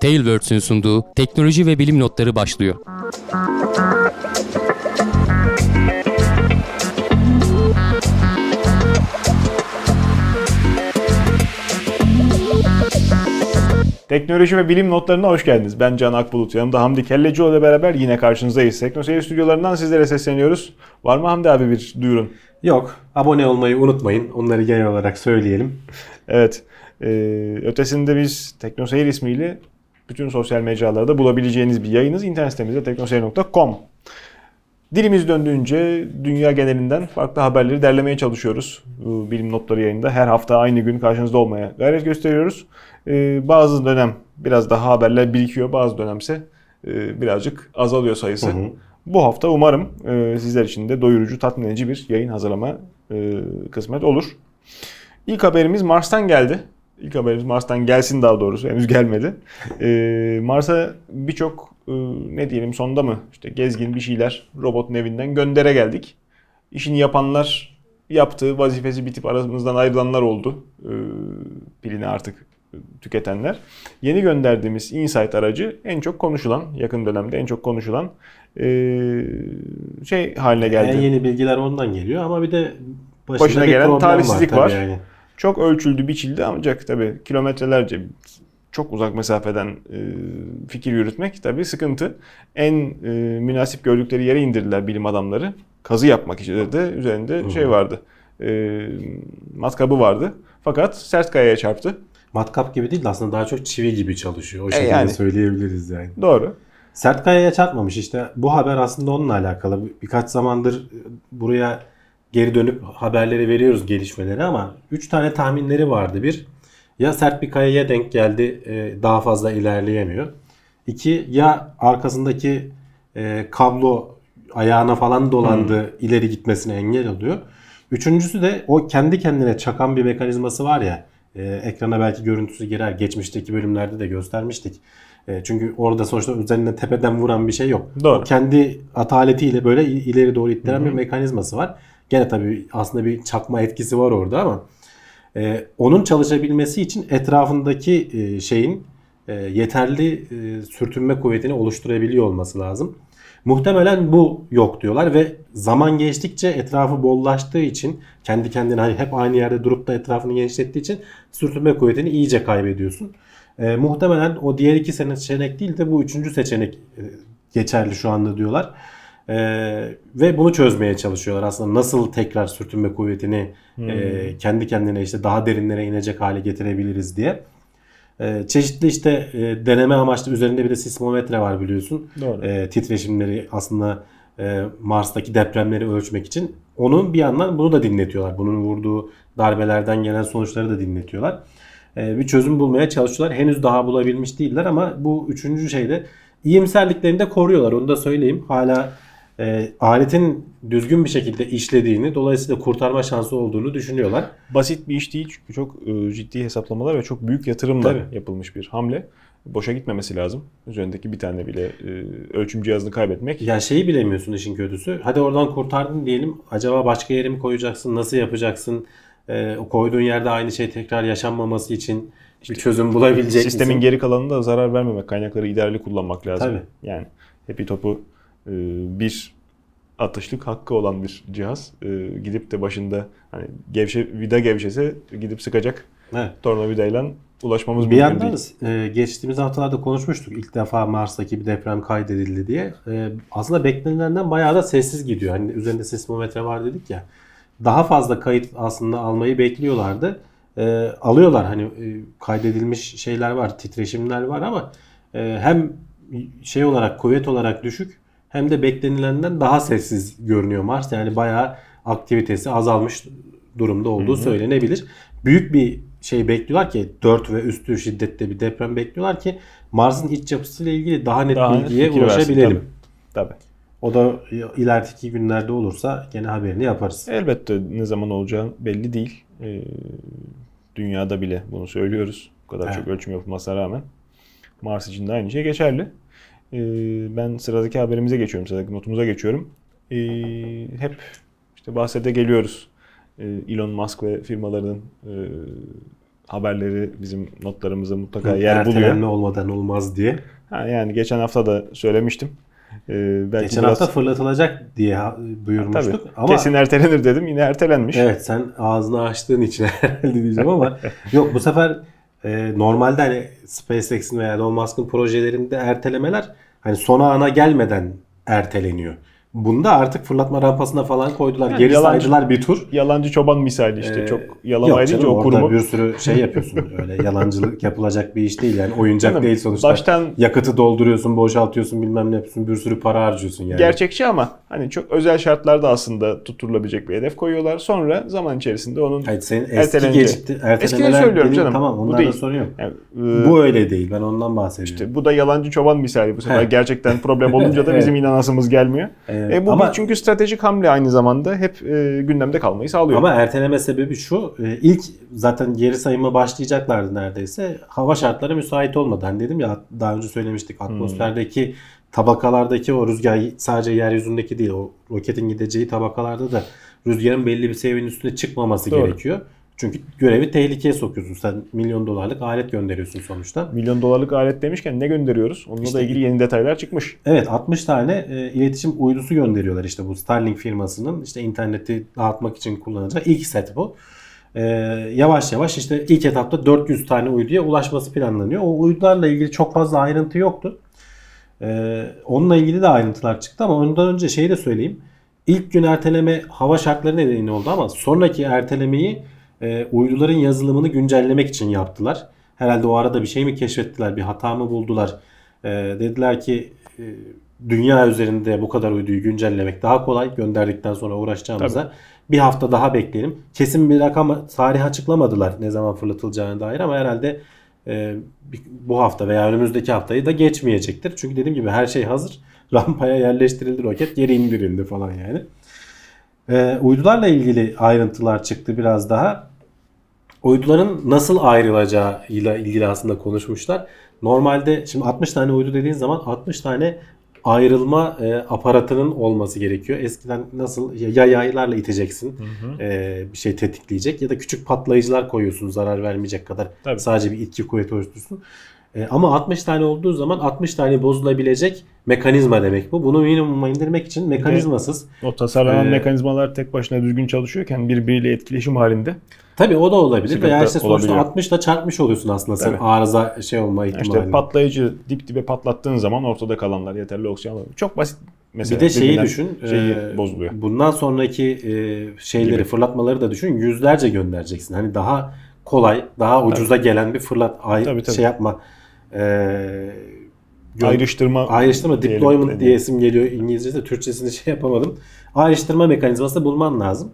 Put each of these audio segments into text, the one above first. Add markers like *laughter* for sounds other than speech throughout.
Tailwords'ün sunduğu teknoloji ve bilim notları başlıyor. Teknoloji ve bilim notlarına hoş geldiniz. Ben Can Akbulut. Yanımda Hamdi Kellecioğlu ile beraber yine karşınızdayız. Teknoseyir stüdyolarından sizlere sesleniyoruz. Var mı Hamdi abi bir duyurun? Yok. Abone olmayı unutmayın. Onları genel olarak söyleyelim. Evet. Ee, ötesinde biz Teknoseyir ismiyle bütün sosyal mecralarda bulabileceğiniz bir yayınız. İnternet sitemizde teknoseyir.com. Dilimiz döndüğünce dünya genelinden farklı haberleri derlemeye çalışıyoruz. Bilim notları yayında her hafta aynı gün karşınızda olmaya gayret gösteriyoruz. Ee, bazı dönem biraz daha haberler birikiyor, bazı dönemse e, birazcık azalıyor sayısı. Hı hı. Bu hafta umarım e, sizler için de doyurucu, tatmin edici bir yayın hazırlama e, kısmet olur. İlk haberimiz Mars'tan geldi. İlk haberimiz Mars'tan gelsin daha doğrusu. Henüz gelmedi. Ee, Mars'a birçok e, ne diyelim sonda mı işte gezgin bir şeyler robotun evinden göndere geldik. İşini yapanlar yaptı. Vazifesi bitip aramızdan ayrılanlar oldu. Ee, pilini artık tüketenler. Yeni gönderdiğimiz Insight aracı en çok konuşulan, yakın dönemde en çok konuşulan e, şey haline geldi. En yeni bilgiler ondan geliyor ama bir de Başına bir gelen talihsizlik tabii var. Yani. Çok ölçüldü, biçildi ancak tabii kilometrelerce çok uzak mesafeden e, fikir yürütmek tabii sıkıntı. En e, münasip gördükleri yere indirdiler bilim adamları. Kazı yapmak için de üzerinde şey vardı. E, matkabı vardı. Fakat sert kayaya çarptı. Matkap gibi değil de aslında daha çok çivi gibi çalışıyor. O şekilde yani. söyleyebiliriz yani. Doğru. Sert kayaya çarpmamış işte. Bu haber aslında onunla alakalı. Birkaç zamandır buraya geri dönüp haberleri veriyoruz gelişmeleri ama 3 tane tahminleri vardı. Bir, ya sert bir kayaya denk geldi e, daha fazla ilerleyemiyor. İki, ya arkasındaki e, kablo ayağına falan dolandı ileri gitmesine engel oluyor. Üçüncüsü de o kendi kendine çakan bir mekanizması var ya e, ekrana belki görüntüsü girer. Geçmişteki bölümlerde de göstermiştik. E, çünkü orada sonuçta üzerine tepeden vuran bir şey yok. Doğru. O kendi ataletiyle böyle il- ileri doğru ittiren bir mekanizması var. Gene tabii aslında bir çakma etkisi var orada ama e, onun çalışabilmesi için etrafındaki e, şeyin e, yeterli e, sürtünme kuvvetini oluşturabiliyor olması lazım. Muhtemelen bu yok diyorlar ve zaman geçtikçe etrafı bollaştığı için kendi kendine hani hep aynı yerde durup da etrafını genişlettiği için sürtünme kuvvetini iyice kaybediyorsun. E, muhtemelen o diğer iki seçenek değil de bu üçüncü seçenek e, geçerli şu anda diyorlar. E, ve bunu çözmeye çalışıyorlar aslında nasıl tekrar sürtünme kuvvetini e, kendi kendine işte daha derinlere inecek hale getirebiliriz diye. E, çeşitli işte e, deneme amaçlı üzerinde bir de sismometre var biliyorsun. Doğru. E, titreşimleri aslında e, Mars'taki depremleri ölçmek için. Onun bir yandan bunu da dinletiyorlar. Bunun vurduğu darbelerden gelen sonuçları da dinletiyorlar. E, bir çözüm bulmaya çalışıyorlar. Henüz daha bulabilmiş değiller ama bu üçüncü şeyde iyimserliklerini de koruyorlar. Onu da söyleyeyim. Hala e, aletin düzgün bir şekilde işlediğini dolayısıyla kurtarma şansı olduğunu düşünüyorlar. Basit bir iş değil çünkü çok e, ciddi hesaplamalar ve çok büyük yatırımla Tabii. yapılmış bir hamle. Boşa gitmemesi lazım. Üzerindeki bir tane bile e, ölçüm cihazını kaybetmek. Ya şeyi bilemiyorsun işin kötüsü. Hadi oradan kurtardın diyelim. Acaba başka yere mi koyacaksın? Nasıl yapacaksın? O koyduğun yerde aynı şey tekrar yaşanmaması için bir çözüm bulabilecek Sistemin misin? geri kalanında zarar vermemek, kaynakları idareli kullanmak lazım. Tabii. Yani Happy Top'u e, bir atışlık hakkı olan bir cihaz. E, gidip de başında hani gevşe vida gevşese gidip sıkacak Evet. tornavidayla ulaşmamız Bir mümkün yandan değil. e, geçtiğimiz haftalarda konuşmuştuk. İlk defa Mars'taki bir deprem kaydedildi diye. E, aslında beklenilenden bayağı da sessiz gidiyor. Hani üzerinde sismometre var dedik ya. Daha fazla kayıt aslında almayı bekliyorlardı. E, alıyorlar hani e, kaydedilmiş şeyler var, titreşimler var ama e, hem şey olarak kuvvet olarak düşük hem de beklenilenden daha sessiz görünüyor Mars. Yani bayağı aktivitesi azalmış durumda olduğu söylenebilir. Büyük bir şey bekliyorlar ki 4 ve üstü şiddette bir deprem bekliyorlar ki Mars'ın iç yapısıyla ilgili daha net Daha net bilgiye fikir versin, ulaşabilelim. Tabii. O da ileriki günlerde olursa gene haberini yaparız. Elbette ne zaman olacağı belli değil. E, dünyada bile bunu söylüyoruz. Bu kadar Evet. çok ölçüm yapılmasına rağmen. Mars için de aynı şey geçerli. E, ben sıradaki haberimize geçiyorum. Sıradaki notumuza geçiyorum. E, hep işte bahsede geliyoruz. E, Elon Musk ve firmalarının e, haberleri bizim notlarımıza mutlaka yer buluyor. Ertelenme olmadan olmaz diye. Ha, yani geçen hafta da söylemiştim. Ee, belki Geçen biraz- hafta fırlatılacak diye duyurmuştuk. Tabii. Ama Kesin ertelenir dedim. Yine ertelenmiş. Evet sen ağzını açtığın için *laughs* herhalde diyeceğim ama *laughs* yok bu sefer e, normalde hani SpaceX'in veya Elon Musk'ın projelerinde ertelemeler hani son ana gelmeden erteleniyor. Bunda artık fırlatma rampasına falan koydular. Yani Geri yalancı- saydılar bir tur. Yalancı çoban misali işte. Ee, Çok Yok yalamayı canım, deyince o kurumu bir sürü şey yapıyorsun. *laughs* Öyle yalancılık yapılacak bir iş değil yani. Oyuncak Canım, değil sonuçta. baştan Yakıtı dolduruyorsun, boşaltıyorsun, bilmem ne yapıyorsun. Bir sürü para harcıyorsun yani. gerçekçi ama hani çok özel şartlarda aslında tutturulabilecek bir hedef koyuyorlar. Sonra zaman içerisinde onun Hayır, senin eski. Ertelemeler Eskini söylüyorum canım. Tamam onlarda değil. sorun yok. yani, e, Bu öyle değil. Ben ondan bahsediyorum. işte bu da yalancı çoban misali bu sefer gerçekten problem olunca da *laughs* bizim inanasımız gelmiyor. Evet, E, bu ama bir çünkü stratejik hamle aynı zamanda hep e, gündemde kalmayı sağlıyor. ama erteleme sebebi şu. e, ilk zaten geri sayıma başlayacaklardı neredeyse. Hava şartları müsait olmadı. Hani dedim ya daha önce söylemiştik. Atmosferdeki tabakalardaki o rüzgar sadece yeryüzündeki değil. O roketin gideceği tabakalarda da rüzgarın belli bir seviyenin üstüne çıkmaması Doğru. gerekiyor. Çünkü görevi tehlikeye sokuyorsun. Sen milyon dolarlık alet gönderiyorsun sonuçta. Milyon dolarlık alet demişken ne gönderiyoruz? Onunla İşte- da ilgili yeni detaylar çıkmış. Evet 60 tane e, iletişim uydusu gönderiyorlar işte bu Starlink firmasının işte interneti dağıtmak için kullanacağı ilk set bu. E, yavaş yavaş işte ilk etapta 400 tane uyduya ulaşması planlanıyor. O uydularla ilgili çok fazla ayrıntı yoktu. E, onunla ilgili de ayrıntılar çıktı ama ondan önce şeyi de söyleyeyim. İlk gün erteleme hava şartları nedeniyle oldu ama sonraki ertelemeyi e, uyduların yazılımını güncellemek için yaptılar. Herhalde o arada bir şey mi keşfettiler, bir hata mı buldular? E, dediler ki e, dünya üzerinde bu kadar uyduyu güncellemek daha kolay gönderdikten sonra uğraşacağımıza bir hafta daha bekleyelim. Kesin bir rakam tarih açıklamadılar ne zaman fırlatılacağına dair ama herhalde e, bu hafta veya önümüzdeki haftayı da geçmeyecektir. Çünkü dediğim gibi her şey hazır. *laughs* Rampaya yerleştirildi roket geri indirildi falan yani. E, uydularla ilgili ayrıntılar çıktı biraz daha. Uyduların nasıl ayrılacağıyla ilgili aslında konuşmuşlar. Normalde şimdi 60 tane uydu dediğin zaman 60 tane ayrılma e, aparatının olması gerekiyor. Eskiden nasıl ya yaylarla iteceksin e, bir şey tetikleyecek ya da küçük patlayıcılar koyuyorsun zarar vermeyecek kadar Tabii. sadece bir itki kuvveti oluştursun. E, ama 60 tane olduğu zaman 60 tane bozulabilecek mekanizma demek bu. Bunu minimuma indirmek için mekanizmasız. O tasarlanan Ee, mekanizmalar tek başına düzgün çalışıyorken birbiriyle etkileşim halinde. Tabii o da olabilir veya işte sonuçta olabiliyor. 60 ile çarpmış oluyorsun aslında sen Tabii. arıza şey olma ihtimali. İşte patlayıcı dip dibe patlattığın zaman ortada kalanlar yeterli oksijen alamıyor. Çok basit mesela. bir de şeyi düşün. Şeyi e, bozuluyor. Bundan sonraki e, şeyleri, Gibi. fırlatmaları da düşün. Yüzlerce göndereceksin. Hani daha kolay, daha ucuza gelen bir fırlat ay, Tabii, tabii. şey yapma. E, Ayrıştırma ayrıştırma deployment diye isim geliyor İngilizce'de Türkçesini şey yapamadım. Ayrıştırma mekanizması bulman lazım.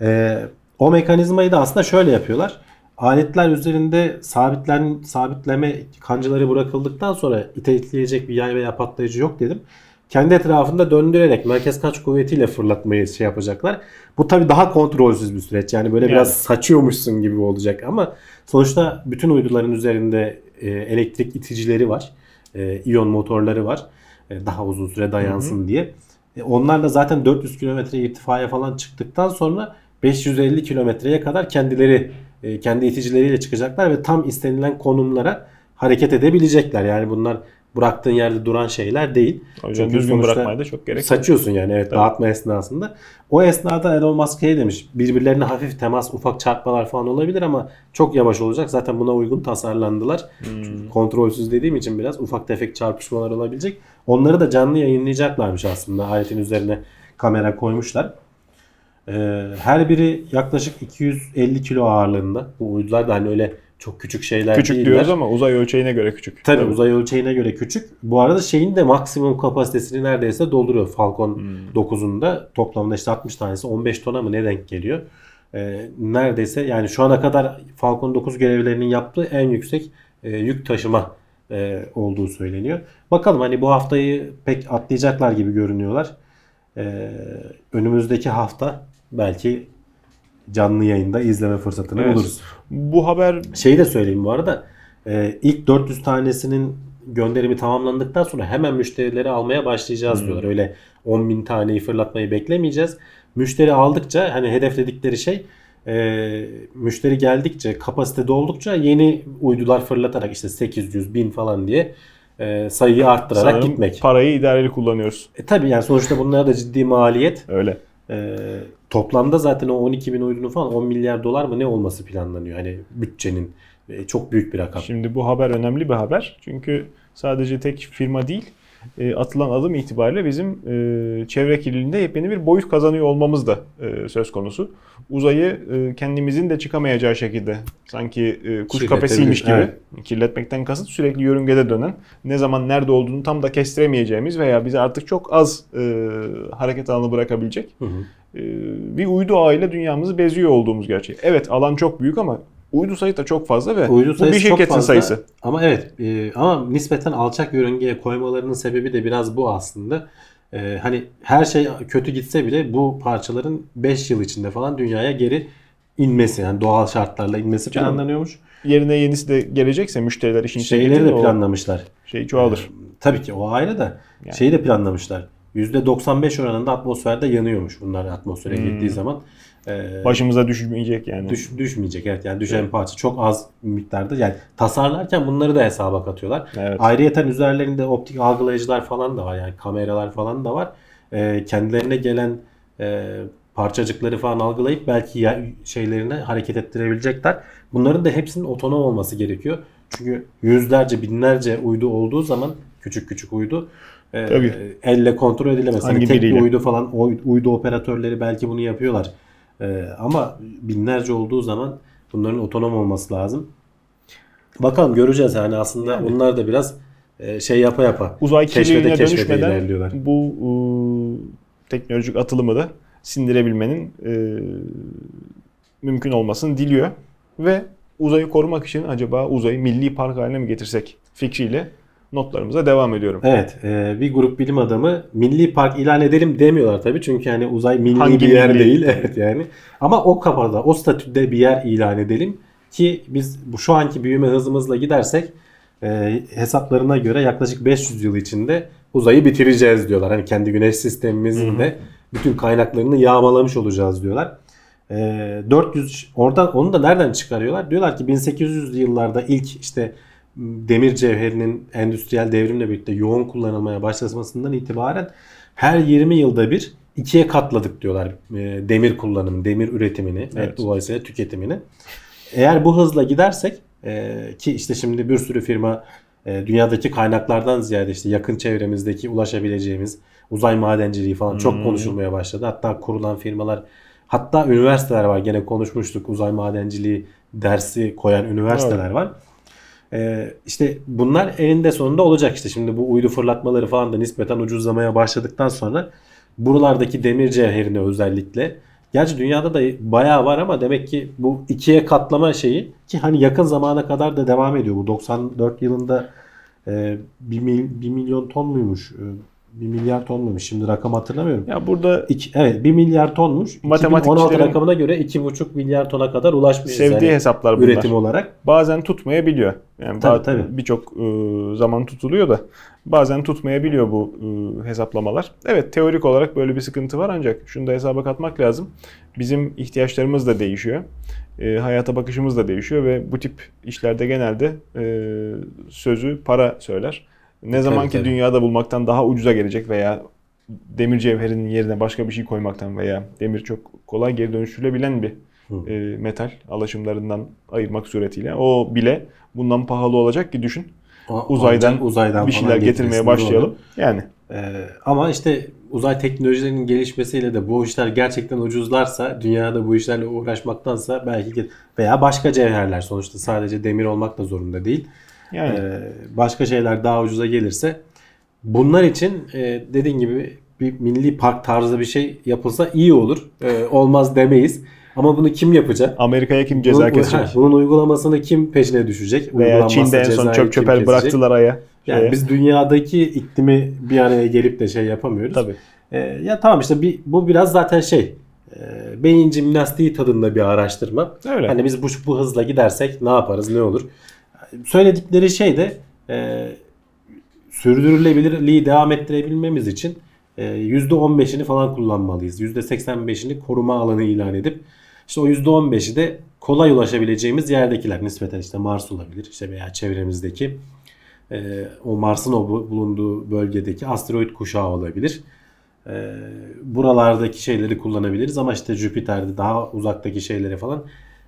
E, o mekanizmayı da aslında şöyle yapıyorlar. Aletler üzerinde sabitlen sabitleme kancıları bırakıldıktan sonra itekleyecek bir yay veya patlayıcı yok dedim. Kendi etrafında döndürerek merkez kaç kuvvetiyle fırlatmayı şey yapacaklar. Bu tabii daha kontrolsüz bir süreç. Yani böyle biraz Yani. saçıyormuşsun gibi olacak ama sonuçta bütün uyduların üzerinde e, elektrik iticileri var. E, iyon motorları var. E, daha uzun süre dayansın diye. E, onlar da zaten 400 kilometre irtifaya falan çıktıktan sonra 550 kilometreye kadar kendileri e, kendi iticileriyle çıkacaklar ve tam istenilen konumlara hareket edebilecekler. Yani bunlar bıraktığın yerde duran şeyler değil. O yüzden Çünkü düzgün bırakmaya da çok gerek. Saçıyorsun yani evet Tabii. dağıtma esnasında. O esnada Elon Musk şey demiş birbirlerine hafif temas ufak çarpmalar falan olabilir ama çok yavaş olacak. Zaten buna uygun tasarlandılar. Hmm. Çünkü kontrolsüz dediğim için biraz ufak tefek çarpışmalar olabilecek. Onları da canlı yayınlayacaklarmış aslında. Aletin üzerine kamera koymuşlar. Ee, her biri yaklaşık 250 kilo ağırlığında. Bu uydular da hani öyle çok küçük şeyler Küçük değiller. diyoruz ama uzay ölçeğine göre küçük. Tabii uzay ölçeğine göre küçük. Bu arada şeyin de maksimum kapasitesini neredeyse dolduruyor. Falcon Hmm. 9'un da toplamda işte 60 tanesi 15 tona mı ne denk geliyor. Ee, neredeyse yani şu ana kadar Falcon 9 görevlerinin yaptığı en yüksek e, yük taşıma e, olduğu söyleniyor. Bakalım hani bu haftayı pek atlayacaklar gibi görünüyorlar. Ee, önümüzdeki hafta belki canlı yayında izleme fırsatını Evet. buluruz. Bu haber Şeyi de söyleyeyim bu arada. Ee, ilk 400 tanesinin gönderimi tamamlandıktan sonra hemen müşterileri almaya başlayacağız Hmm. diyorlar. Öyle 10 bin taneyi fırlatmayı beklemeyeceğiz. Müşteri aldıkça hani hedefledikleri şey e, müşteri geldikçe kapasite doldukça yeni uydular fırlatarak işte 800 bin falan diye e, sayıyı arttırarak Sanırım gitmek. parayı idareli kullanıyoruz. E, tabii yani sonuçta bunlara da ciddi maliyet. Öyle. E, toplamda zaten o 12 bin uydunun falan 10 milyar dolar mı ne olması planlanıyor. Hani bütçenin e, çok büyük bir rakam. Şimdi bu haber önemli bir haber. Çünkü sadece tek firma değil, e, atılan adım itibariyle bizim e, çevre kirliliğinde yepyeni bir boyut kazanıyor olmamız da söz konusu. Uzayı kendimizin de çıkamayacağı şekilde sanki kuş kafesiymiş gibi evet. kirletmekten kasıt sürekli yörüngede dönen, ne zaman nerede olduğunu tam da kestiremeyeceğimiz veya bize artık çok az hareket alanı bırakabilecek Hı hı. E, bir uydu ağıyla dünyamızı beziyor olduğumuz gerçeği. Evet alan çok büyük ama uydu sayısı da çok fazla ve Uydu bu bir şirketin fazla. sayısı. Ama evet e, ama nispeten alçak yörüngeye koymalarının sebebi de biraz bu aslında. E, hani her şey kötü gitse bile bu parçaların 5 yıl içinde falan dünyaya geri inmesi yani doğal şartlarla inmesi Canım, planlanıyormuş. Yerine yenisi de gelecekse müşteriler işin Şeyleri de planlamışlar. şey çoğalır. Tabii ki o ayrı da Yani. şeyi de planlamışlar. %95 oranında atmosferde yanıyormuş bunlar atmosfere Hmm. girdiği zaman. E, Başımıza düşmeyecek yani. Düş, düşmeyecek evet yani düşen Evet. parça çok az miktarda yani tasarlarken bunları da hesaba katıyorlar. Evet. Ayrıyeten üzerlerinde optik algılayıcılar falan da var yani kameralar falan da var. Ee, kendilerine gelen e, parçacıkları falan algılayıp belki ya, şeylerine hareket ettirebilecekler. Bunların da hepsinin otonom olması gerekiyor. Çünkü yüzlerce binlerce uydu olduğu zaman küçük küçük uydu e, Tabii. elle kontrol edilemez. Hani Hangi tek bir biriyle? uydu falan uydu operatörleri belki bunu yapıyorlar. E, ama binlerce olduğu zaman bunların otonom olması lazım. Bakalım göreceğiz yani aslında Yani. onlar da biraz e, şey yapa yapa. Uzay keşfede keşfede ilerliyorlar. bu e, teknolojik atılımı da sindirebilmenin e, mümkün olmasını diliyor. Ve uzayı korumak için acaba uzayı milli park haline mi getirsek fikriyle notlarımıza devam ediyorum. Evet, e, bir grup bilim adamı milli park ilan edelim demiyorlar tabii çünkü hani uzay milli Hangi bir yer milli? değil *laughs* evet yani. Ama o kafada, o statüde bir yer ilan edelim ki biz bu şu anki büyüme hızımızla gidersek e, hesaplarına göre yaklaşık 500 yıl içinde uzayı bitireceğiz diyorlar. Hani kendi güneş sistemimizin de bütün kaynaklarını yağmalamış olacağız diyorlar. E, 400 oradan onu da nereden çıkarıyorlar? Diyorlar ki 1800'lü yıllarda ilk işte demir cevherinin endüstriyel devrimle birlikte yoğun kullanılmaya başlamasından itibaren her 20 yılda bir ikiye katladık diyorlar e, demir kullanımını, demir üretimini ve Evet. dolayısıyla tüketimini. Eğer bu hızla gidersek e, ki işte şimdi bir sürü firma e, dünyadaki kaynaklardan ziyade işte yakın çevremizdeki ulaşabileceğimiz uzay madenciliği falan çok Hmm. konuşulmaya başladı. Hatta kurulan firmalar hatta üniversiteler var. Gene konuşmuştuk uzay madenciliği dersi koyan üniversiteler var. Ee, işte bunlar eninde sonunda olacak işte. Şimdi bu uydu fırlatmaları falan da nispeten ucuzlamaya başladıktan sonra buralardaki demir cevherini özellikle Gerçi dünyada da bayağı var ama demek ki bu ikiye katlama şeyi ki hani yakın zamana kadar da devam ediyor. Bu 94 yılında e, 1, milyon ton muymuş? E, 1 milyar ton muymuş? Şimdi rakam hatırlamıyorum. Ya burada İki, evet 1 milyar tonmuş. 2016 Matematikçilerin- rakamına göre 2,5 milyar tona kadar ulaşmış. sevdiği yani hesaplar bunlar. üretim olarak. bazen tutmayabiliyor. Yani Tabii, tabii. birçok e, zaman tutuluyor da bazen tutmayabiliyor bu e, hesaplamalar. Evet teorik olarak böyle bir sıkıntı var ancak şunu da hesaba katmak lazım. Bizim ihtiyaçlarımız da değişiyor. E, hayata bakışımız da değişiyor ve bu tip işlerde genelde e, sözü para söyler. Ne zaman ki dünyada bulmaktan daha ucuza gelecek veya demir cevherinin yerine başka bir şey koymaktan veya demir çok kolay geri dönüştürülebilen bir Hı. e, metal alaşımlarından ayırmak suretiyle o bile bundan pahalı olacak ki düşün. O- Uzaydan, uzaydan bir şeyler getirmeye başlayalım. doğru. Yani Ee, ama işte uzay teknolojilerinin gelişmesiyle de bu işler gerçekten ucuzlarsa dünyada bu işlerle uğraşmaktansa belki veya başka cevherler sonuçta sadece demir olmak da zorunda değil. Yani Ee, başka şeyler daha ucuza gelirse bunlar için e, dediğin gibi bir milli park tarzı bir şey yapılsa iyi olur. Ee, olmaz demeyiz. Ama bunu kim yapacak? Amerika'ya kim ceza Bunun- kesecek? Bunun uygulamasını kim peşine düşecek? Veya Çin'de en son çöp çöper bıraktılar aya. Yani Şeye. biz dünyadaki iklimi bir araya gelip de şey yapamıyoruz. Tabii. Ee, ya tamam işte bir, bu biraz zaten şey e, beyin jimnastiği tadında bir araştırma. Öyle. Hani biz bu, bu hızla gidersek ne yaparız ne olur. Söyledikleri şey de e, sürdürülebilirliği devam ettirebilmemiz için e, %15'ini falan kullanmalıyız. %85'ini koruma alanı ilan edip İşte o %15'i de kolay ulaşabileceğimiz yerdekiler nispeten işte Mars olabilir işte veya çevremizdeki e, o Mars'ın o bu- bulunduğu bölgedeki asteroid kuşağı olabilir. E, buralardaki şeyleri kullanabiliriz ama işte Jüpiter'de daha uzaktaki şeyleri falan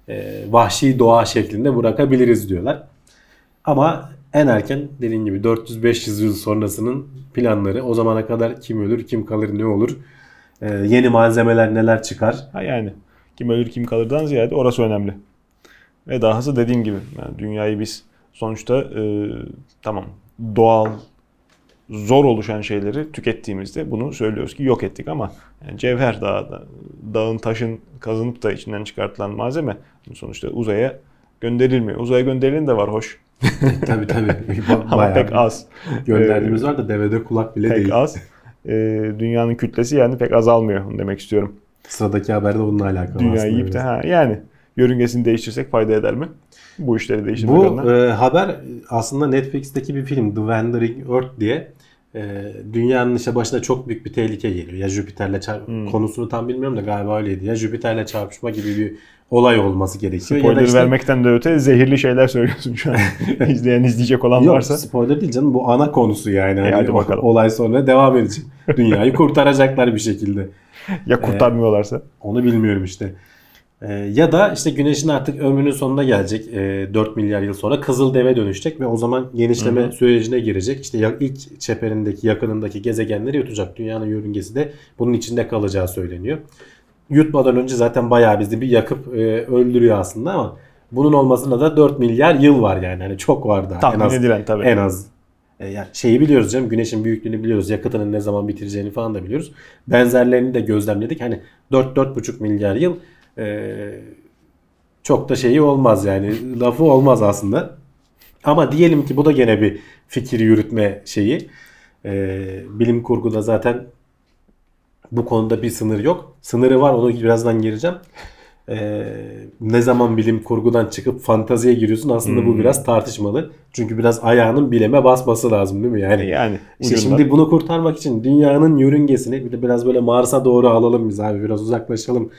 e, vahşi doğa şeklinde bırakabiliriz diyorlar. Ama en erken dediğim gibi 400-500 yıl sonrasının planları o zamana kadar kim ölür kim kalır ne olur e, yeni malzemeler neler çıkar Ha yani kim ölür kim kalırdan ziyade orası önemli. Ve dahası dediğim gibi yani dünyayı biz sonuçta e, tamam doğal zor oluşan şeyleri tükettiğimizde bunu söylüyoruz ki yok ettik ama yani cevher dağı, da- dağın taşın kazınıp da içinden çıkartılan malzeme sonuçta uzaya gönderilmiyor. Uzaya gönderilen de var hoş *laughs* tabii tabii *laughs* ama pek az. gönderdiğimiz var da devede kulak bile Pek değil. az. E, dünyanın kütlesi yani pek azalmıyor onu demek istiyorum. Sıradaki haberde bununla alakalı aslında yiyip de ha yani yörüngesini değiştirsek fayda eder mi? Bu işleri değiştirmek Bu adına. e, haber aslında Netflix'teki bir film The Wandering Earth diye e, dünyanın işte başına çok büyük bir tehlike geliyor. Ya Jüpiter'le çarp Hmm. konusunu tam bilmiyorum da galiba öyleydi. Ya Jüpiter'le çarpışma gibi bir olay olması gerekiyor. ya da Spoiler işte- vermekten de öte zehirli şeyler söylüyorsun şu an. *laughs* *laughs* İzleyen izleyecek olan Yok varsa. spoiler değil canım bu ana konusu yani. Hani hadi bakalım. Olay sonra devam edecek. Dünyayı *laughs* kurtaracaklar bir şekilde. Ya kurtarmıyorlarsa. Onu bilmiyorum işte. Ee, ya da işte güneşin artık ömrünün sonuna gelecek. Ee, 4 milyar yıl sonra kızıl deve dönüşecek ve o zaman genişleme Hı hı. sürecine girecek. İşte ilk çeperindeki yakınındaki gezegenleri yutacak. Dünyanın yörüngesi de bunun içinde kalacağı söyleniyor. Yutmadan önce zaten bayağı bizi bir yakıp e, öldürüyor aslında ama bunun olmasına da 4 milyar yıl var yani. Hani çok var daha. Tahmin en az, edilen tabii. En az. E, yani şeyi biliyoruz canım. Güneşin büyüklüğünü biliyoruz. Yakıtının ne zaman bitireceğini falan da biliyoruz. Benzerlerini de gözlemledik. Hani 4-4,5 milyar yıl e, çok da şeyi olmaz yani. Lafı olmaz aslında. Ama diyelim ki bu da gene bir fikir yürütme şeyi. E, bilim kurguda zaten bu konuda bir sınır yok. Sınırı var onu birazdan gireceğim. E, ne zaman bilim kurgudan çıkıp fantaziye giriyorsun aslında Hmm. bu biraz tartışmalı. Çünkü biraz ayağının bileme basması lazım değil mi? Yani Yani işte şimdi bunu kurtarmak için dünyanın yörüngesini bir de biraz böyle Mars'a doğru alalım biz abi biraz uzaklaşalım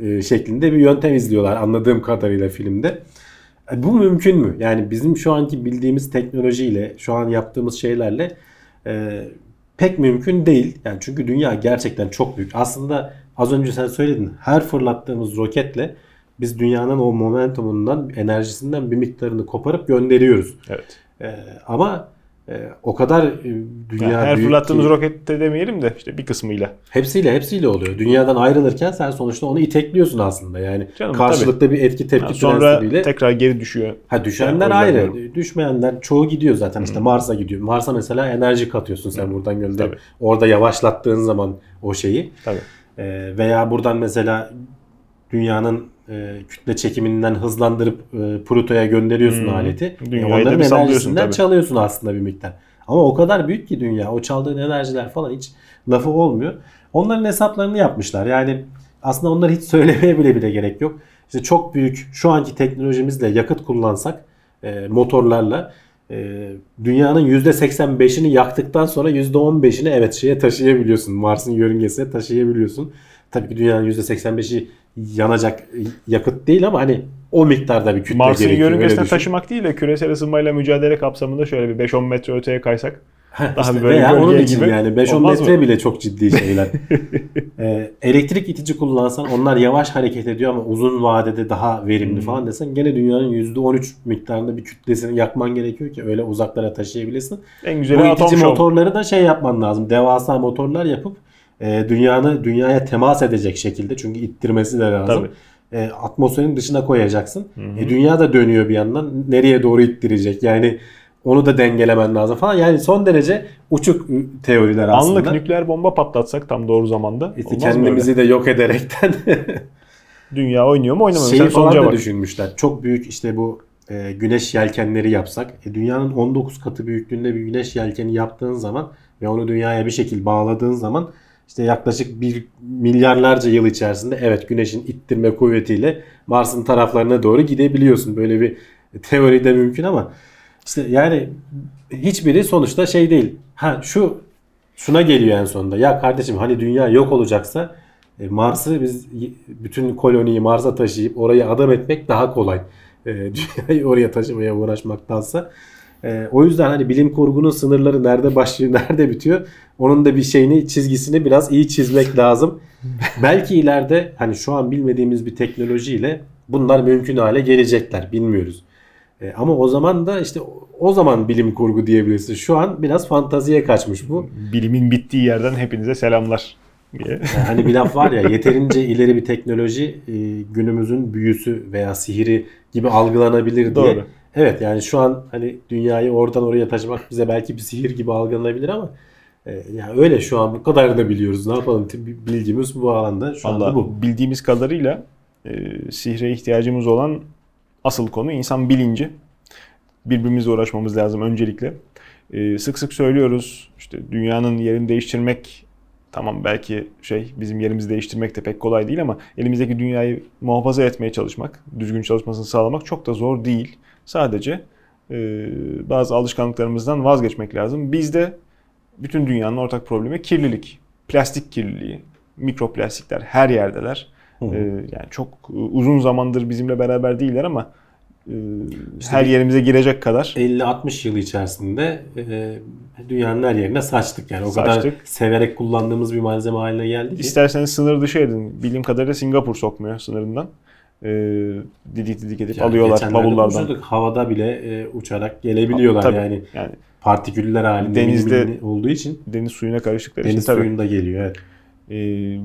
e, şeklinde bir yöntem izliyorlar anladığım kadarıyla filmde. E, Bu mümkün mü? Yani bizim şu anki bildiğimiz teknolojiyle, şu an yaptığımız şeylerle e, pek mümkün değil. Yani çünkü dünya gerçekten çok büyük. Aslında az önce sen söyledin. Her fırlattığımız roketle biz dünyanın o momentumundan, enerjisinden bir miktarını koparıp gönderiyoruz. Evet. E, ama e, o kadar e, dünya Yani her büyük fırlattığımız ki- rokette demeyelim de işte bir kısmıyla. Hepsiyle hepsiyle oluyor. Dünyadan ayrılırken sen sonuçta onu itekliyorsun aslında. Yani Canım, karşılıklı bir etki tepki Yani sonra prensibiyle. tekrar geri düşüyor. Ha düşenler yüzden ayrı. diyorum. Düşmeyenler çoğu gidiyor zaten. İşte Mars'a gidiyor. Mars'a mesela enerji katıyorsun sen buradan gönder. Tabii. Orada yavaşlattığın zaman o şeyi. Tabii. Ee, veya buradan mesela dünyanın e, kütle çekiminden hızlandırıp e, Plüto'ya gönderiyorsun Hmm. aleti. E, Dünyayı onların enerjisinden tabii. çalıyorsun aslında bir miktar. Ama o kadar büyük ki dünya. O çaldığın enerjiler falan hiç lafı olmuyor. Onların hesaplarını yapmışlar. Yani aslında onları hiç *laughs* söylemeye bile bile gerek yok. İşte çok büyük şu anki teknolojimizle yakıt kullansak e, motorlarla e, dünyanın %85'ini yaktıktan sonra %15'ini evet şeye taşıyabiliyorsun. Mars'ın yörüngesine taşıyabiliyorsun. Tabii ki dünyanın %85'i yanacak yakıt değil ama hani o miktarda bir kütle Mars'ın gerekiyor. öyle yörüngesine taşımak değil de küresel ısınmayla mücadele kapsamında şöyle bir 5-10 metre öteye kaysak daha İşte bir böyle veya onun için gibi yani 5-10 olmaz metre mı? bile çok ciddi şeyler. *laughs* Ee, elektrik itici kullansan onlar yavaş hareket ediyor ama uzun vadede daha verimli Hmm. falan desen gene dünyanın %13 miktarında bir kütlesini yakman gerekiyor ki öyle uzaklara taşıyabilesin. En Bu güzeli atom itici motorları da şey yapman lazım. Devasa motorlar yapıp e, dünyanı dünyaya temas edecek şekilde çünkü ittirmesi de lazım. Tabii. E, atmosferin dışına koyacaksın. Hı hı. E, dünya da dönüyor bir yandan. Nereye doğru ittirecek? Yani onu da dengelemen lazım falan. Yani son derece uçuk teoriler aslında. Anlık nükleer bomba patlatsak tam doğru zamanda. İşte kendimizi de yok ederekten? *laughs* Dünya oynuyor mu oynamıyor mu? şeyi Sen falan da bak. düşünmüşler. Çok büyük işte bu e, güneş yelkenleri yapsak. E, dünyanın 19 katı büyüklüğünde bir güneş yelkeni yaptığın zaman ve onu dünyaya bir şekil bağladığın zaman işte yaklaşık bir milyarlarca yıl içerisinde evet güneşin ittirme kuvvetiyle Mars'ın taraflarına doğru gidebiliyorsun. Böyle bir teori de mümkün ama işte yani hiçbiri sonuçta şey değil. Ha şu şuna geliyor en sonunda. Ya kardeşim hani dünya yok olacaksa E, Mars'ı biz bütün koloniyi Mars'a taşıyıp oraya adam etmek daha kolay. E, *laughs* dünyayı oraya taşımaya uğraşmaktansa. E, o yüzden hani bilim kurgunun sınırları nerede başlıyor, *laughs* nerede bitiyor? Onun da bir şeyini, çizgisini biraz iyi çizmek lazım. Belki ileride hani şu an bilmediğimiz bir teknolojiyle bunlar mümkün hale gelecekler. Bilmiyoruz. E, ama o zaman da işte o- zaman bilim kurgu diyebilirsin. Şu an biraz fantaziye kaçmış bu. Bilimin bittiği yerden hepinize selamlar diye. *laughs* Yani hani bir laf var ya yeterince ileri bir teknoloji e, günümüzün büyüsü veya sihiri gibi algılanabilir diye. Doğru. Evet yani şu an hani dünyayı oradan oraya taşımak bize belki bir sihir gibi algılanabilir ama e, yani öyle şu an bu kadar da biliyoruz. Ne yapalım bilgimiz bu alanda şu anda Valla bu. bildiğimiz kadarıyla e, sihre ihtiyacımız olan asıl konu insan bilinci. Birbirimizle uğraşmamız lazım öncelikle. E, sık sık söylüyoruz işte dünyanın yerini değiştirmek tamam belki şey bizim yerimizi değiştirmek de pek kolay değil ama elimizdeki dünyayı muhafaza etmeye çalışmak, düzgün çalışmasını sağlamak çok da zor değil. Sadece e, bazı alışkanlıklarımızdan vazgeçmek lazım. Bizde bütün dünyanın ortak problemi kirlilik. Plastik kirliliği, mikroplastikler her yerdeler. Hı hı. Ee, yani çok uzun zamandır bizimle beraber değiller ama e, İşte her yerimize girecek kadar 50-60 yıl içerisinde e, dünyanın her yerine saçtık yani. O kadar Saçtık. severek kullandığımız bir malzeme haline geldi ki. isterseniz sınır dışı edin. Bildiğim kadarıyla Singapur sokmuyor sınırından. Ee, didik didik edip Yani alıyorlar bavullardan. Havada bile e, uçarak gelebiliyorlar Tabii. yani. Yani Partiküller halinde Denizde- olduğu için deniz suyuna karıştıkları deniz için tabii. suyunda geliyor. Evet. Ee,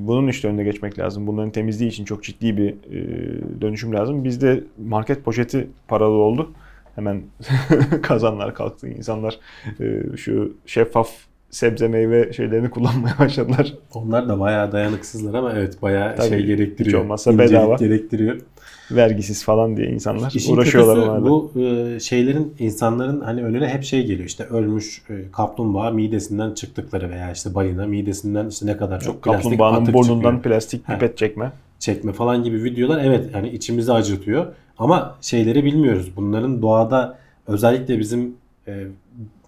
bunun işte önüne geçmek lazım. Bunların temizliği için çok ciddi bir e, dönüşüm lazım. Bizde market poşeti paralı oldu. Hemen *laughs* kazanlar kalktı. İnsanlar e, şu şeffaf sebze meyve şeylerini kullanmaya *laughs* başladılar. Onlar da bayağı dayanıksızlar ama evet bayağı Tabii, şey gerektiriyor. hiç olmazsa bedava. gerektiriyor. Vergisiz falan diye insanlar İşin uğraşıyorlar onlarla. bu e, şeylerin insanların hani önüne hep şey geliyor. İşte ölmüş e, kaplumbağa midesinden çıktıkları veya işte balina midesinden işte ne kadar çok plastik Kaplumbağanın atık burnundan çıkıyor. plastik pipet çekme. çekme falan gibi videolar evet yani içimizi acıtıyor. Ama şeyleri bilmiyoruz. Bunların doğada özellikle bizim e,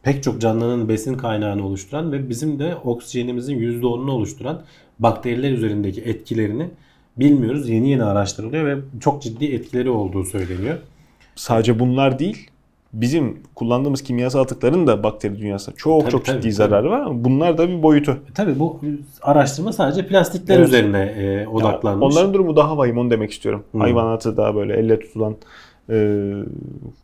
pek çok canlının besin kaynağını oluşturan ve bizim de oksijenimizin %10'unu oluşturan bakteriler üzerindeki etkilerini bilmiyoruz. Yeni yeni araştırılıyor ve çok ciddi etkileri olduğu söyleniyor. Sadece bunlar değil. Bizim kullandığımız kimyasal atıkların da bakteri dünyasında çok Tabii, çok tabii, ciddi tabii. zararı var ama bunlar da bir boyutu. E, tabii bu araştırma sadece plastikler Evet. üzerine e, odaklanmış. Onların durumu daha vahim onu demek istiyorum. Hı. Hayvanatı daha böyle elle tutulan e,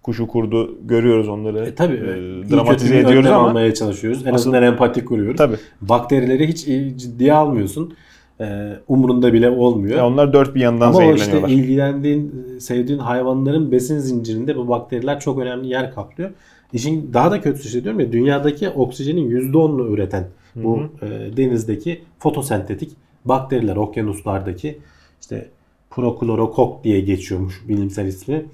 kuşu kurdu görüyoruz onları. E, tabii E, dramatize ediyoruz ama almaya çalışıyoruz. En azından empati kuruyoruz. tabii. Bakterileri hiç e, ciddiye almıyorsun. E, umurunda bile olmuyor. Ya onlar dört bir yandan Ama o işte zehirleniyorlar. ilgilendiğin, sevdiğin hayvanların besin zincirinde bu bakteriler çok önemli yer kaplıyor. İşin daha da kötüsü işte diyorum ya dünyadaki oksijenin %10'unu üreten bu e, denizdeki fotosentetik bakteriler okyanuslardaki işte proklorokok diye geçiyormuş bilimsel ismi.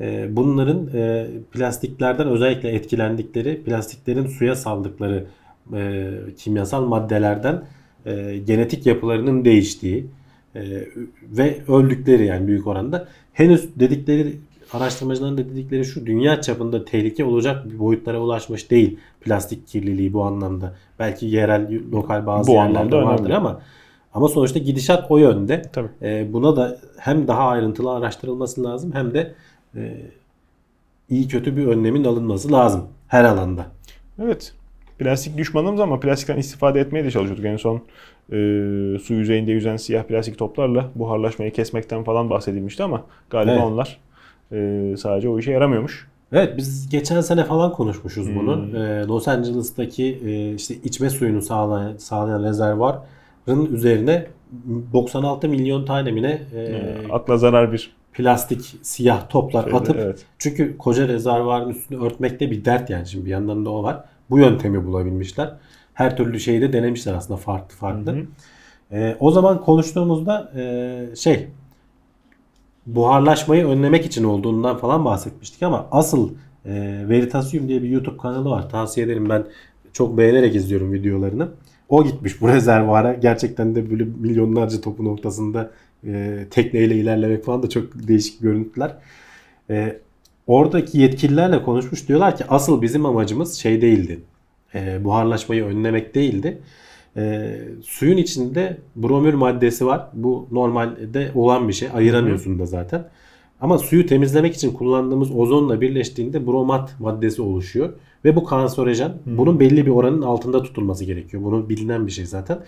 E, bunların e, plastiklerden özellikle etkilendikleri, plastiklerin suya saldıkları e, kimyasal maddelerden e, genetik yapılarının değiştiği ve öldükleri yani büyük oranda. Henüz dedikleri araştırmacıların da dedikleri şu dünya çapında tehlike olacak bir boyutlara ulaşmış değil plastik kirliliği bu anlamda. Belki yerel, lokal bazı Bu yerlerde anlamda vardır önemli. ama ama sonuçta gidişat o yönde. Tabii. E, buna da hem daha ayrıntılı araştırılması lazım hem de e, iyi kötü bir önlemin alınması lazım her alanda. Evet. Plastik düşmanımız ama plastikten istifade etmeye de çalışıyorduk. En son e, su yüzeyinde yüzen siyah plastik toplarla buharlaşmayı kesmekten falan bahsedilmişti ama galiba Evet. onlar e, sadece o işe yaramıyormuş. Evet biz geçen sene falan konuşmuşuz bunu. Hmm. Ee, Los Angeles'taki e, işte içme suyunu sağlayan, sağlayan rezervuarın üzerine 96 milyon tane mi ne e, E, akla zarar bir plastik siyah toplar şeydi. atıp Evet. çünkü koca rezervuarın üstünü örtmek de bir dert yani şimdi bir yandan da o var. Bu yöntemi bulabilmişler. Her türlü şeyi de denemişler aslında farklı farklı. Hı hı. Ee, o zaman konuştuğumuzda e, şey buharlaşmayı önlemek için olduğundan falan bahsetmiştik ama asıl e, Veritasium diye bir YouTube kanalı var. Tavsiye ederim ben çok beğenerek izliyorum videolarını. O gitmiş bu rezervuara. Gerçekten de böyle milyonlarca topun ortasında e, tekneyle ilerlemek falan da çok değişik görüntüler. E, oradaki yetkililerle konuşmuş. Diyorlar ki asıl bizim amacımız şey değildi. E, buharlaşmayı önlemek değildi. e, suyun içinde bromür maddesi var. Bu normalde olan bir şey. Ayıramıyorsun da zaten. Ama suyu temizlemek için kullandığımız ozonla birleştiğinde bromat maddesi oluşuyor. Ve bu kanserojen. Bunun belli bir oranın altında tutulması gerekiyor. Bunun bilinen bir şey zaten.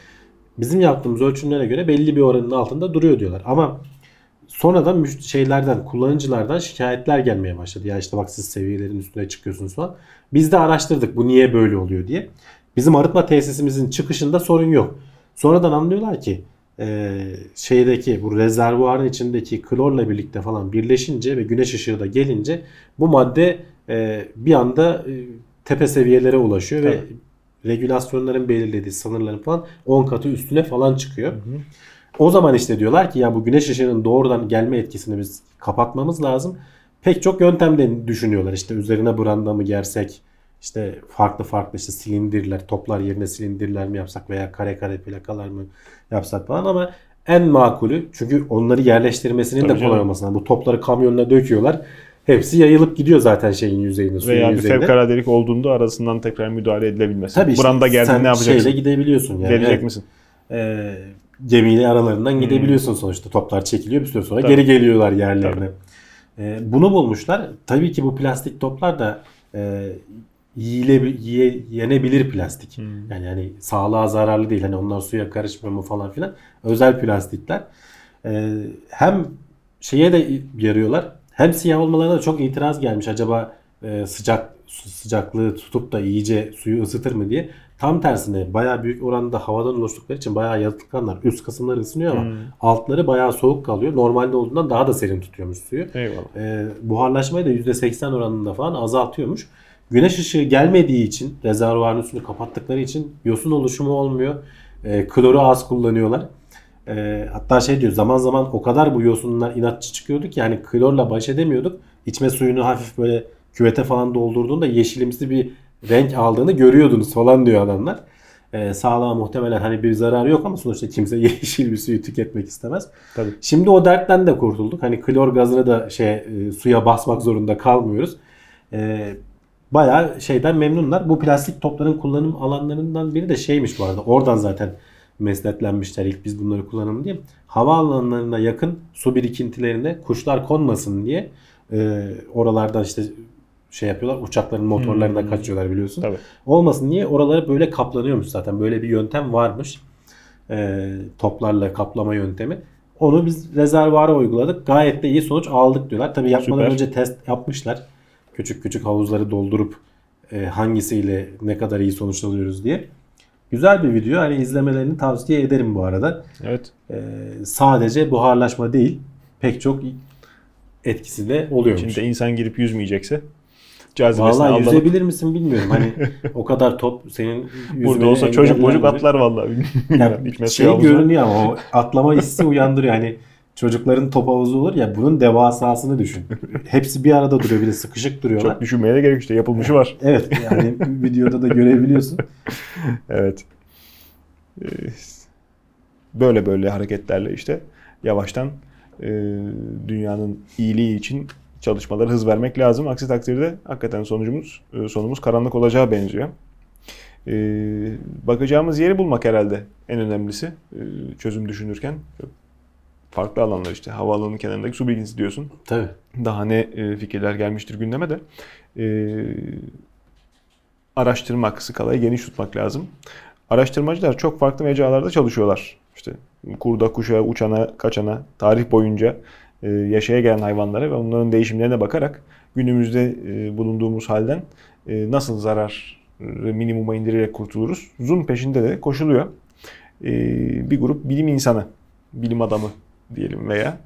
Bizim yaptığımız ölçümlere göre belli bir oranın altında duruyor diyorlar. Ama sonradan şeylerden, kullanıcılardan şikayetler gelmeye başladı. Ya işte bak siz seviyelerin üstüne çıkıyorsunuz falan. Biz de araştırdık bu niye böyle oluyor diye. Bizim arıtma tesisimizin çıkışında sorun yok. Sonradan anlıyorlar ki e, şeydeki bu rezervuarın içindeki klorla birlikte falan birleşince ve güneş ışığı da gelince bu madde e, bir anda e, tepe seviyelere ulaşıyor ve regülasyonların belirlediği sınırların falan 10 katı üstüne falan çıkıyor. O zaman işte diyorlar ki ya bu güneş ışığının doğrudan gelme etkisini biz kapatmamız lazım. Pek çok yöntemden düşünüyorlar. İşte üzerine branda mı gersek, işte farklı farklı işte silindirler, toplar yerine silindirler mi yapsak veya kare kare plakalar mı yapsak falan ama en makulü çünkü onları yerleştirmesinin Tabii de kolay olmasına. Bu topları kamyonuna döküyorlar. Hepsi yayılıp gidiyor zaten şeyin yüzeyine, suyun Veya bir yüzeyine. fevkaladelik olduğunda arasından tekrar müdahale edilebilmesi. Tabii işte Branda geldi sen ne yapacaksın? şeyle gidebiliyorsun yani. Gelecek Evet. misin? e, gemiyle aralarından gidebiliyorsun sonuçta. Toplar çekiliyor bir süre sonra Hmm. Tabii. geri geliyorlar yerlerine. E, bunu bulmuşlar. Tabii ki bu plastik toplar da e, yiyile, yiye, yenebilir plastik. Hmm. Yani hani sağlığa zararlı değil. Hani onlar suya karışmıyor mu falan filan. Özel plastikler. E, hem şeye de yarıyorlar. Hem siyah olmalarına da çok itiraz gelmiş. Acaba e, sıcak sıcaklığı tutup da iyice suyu ısıtır mı diye. Tam tersine bayağı büyük oranda havadan oluştukları için bayağı yalıtkanlar. Üst kısımları ısınıyor ama Hmm. altları bayağı soğuk kalıyor. Normalde olduğundan daha da serin tutuyormuş suyu. Eyvallah. E, buharlaşmayı da %80 oranında falan azaltıyormuş. Güneş ışığı gelmediği için rezervuarın üstünü kapattıkları için yosun oluşumu olmuyor. E, kloru az kullanıyorlar. E, hatta şey diyor zaman zaman o kadar bu yosunlar inatçı çıkıyordu ki yani klorla baş edemiyorduk. İçme suyunu hafif böyle küvete falan doldurduğunda yeşilimsi bir renk aldığını görüyordunuz falan diyor adamlar. E, sağlığa muhtemelen hani bir zararı yok ama sonuçta kimse *laughs* yeşil bir suyu tüketmek istemez. Tabii. Şimdi o dertten de kurtulduk. Hani klor gazını da şey e, suya basmak zorunda kalmıyoruz. E, bayağı şeyden memnunlar. Bu plastik topların kullanım alanlarından biri de şeymiş bu arada. Oradan zaten mesnetlenmişler ilk biz bunları kullanalım diye. Havaalanlarına yakın su birikintilerine kuşlar konmasın diye e, oralardan işte şey yapıyorlar. Uçakların motorlarına Hmm. kaçıyorlar biliyorsun. Tabii. Olmasın diye oraları böyle kaplanıyormuş zaten. Böyle bir yöntem varmış. E, toplarla kaplama yöntemi. Onu biz rezervuara uyguladık. Gayet de iyi sonuç aldık diyorlar. Tabii yapmadan Süper. önce test yapmışlar. Küçük küçük havuzları doldurup e, hangisiyle ne kadar iyi sonuç alıyoruz diye. Güzel bir video. Hani izlemelerini tavsiye ederim bu arada. Evet. E, sadece buharlaşma değil pek çok etkisi de oluyormuş. İçinde insan girip yüzmeyecekse cazibesini Vallahi alalım. yüzebilir misin bilmiyorum. Hani *laughs* o kadar top senin Burada olsa çocuk çocuk atlar vallahi. *laughs* Ya, İçmesi şey görünüyor ama o atlama hissi uyandırıyor. Hani çocukların top havuzu olur ya bunun devasasını düşün. *laughs* Hepsi bir arada duruyor bir de sıkışık duruyorlar. Çok düşünmeye de gerek işte yapılmışı var. *laughs* Evet yani videoda da görebiliyorsun. *laughs* Evet. Ee, Böyle böyle hareketlerle işte yavaştan e, dünyanın iyiliği için çalışmalara hız vermek lazım. Aksi takdirde hakikaten sonucumuz e, sonumuz karanlık olacağı benziyor. E, bakacağımız yeri bulmak herhalde en önemlisi çözüm düşünürken. Farklı alanlar işte havaalanının kenarındaki su bilgisi diyorsun. Tabii. Daha ne e, fikirler gelmiştir gündeme de. E, araştırmak, skalayı geniş tutmak lazım. Araştırmacılar çok farklı mecralarda çalışıyorlar. İşte kurda, kuşa, uçana, kaçana, tarih boyunca e, yaşaya gelen hayvanlara ve onların değişimlerine bakarak günümüzde e, bulunduğumuz halden nasıl zarar minimuma indirerek kurtuluruz. Zoom peşinde de koşuluyor. Bir grup bilim insanı, bilim adamı diyelim veya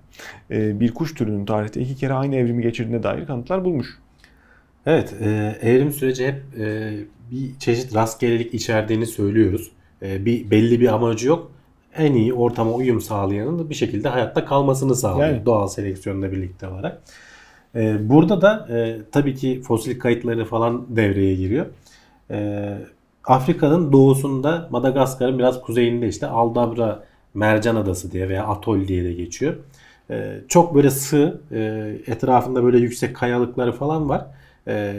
e, bir kuş türünün tarihte iki kere aynı evrimi geçirdiğine dair kanıtlar bulmuş. Evet, e, evrim süreci hep e, bir çeşit rastgelelik içerdiğini söylüyoruz. Bir belli bir amacı yok. En iyi ortama uyum sağlayanın bir şekilde hayatta kalmasını sağlıyor Yani. doğal seleksiyonla birlikte olarak. Burada da tabii ki fosil kayıtları falan devreye giriyor. Afrika'nın doğusunda Madagaskar'ın biraz kuzeyinde işte Aldabra Mercan Adası diye veya atol diye de geçiyor. E, çok böyle sığ, e, etrafında böyle yüksek kayalıkları falan var. e,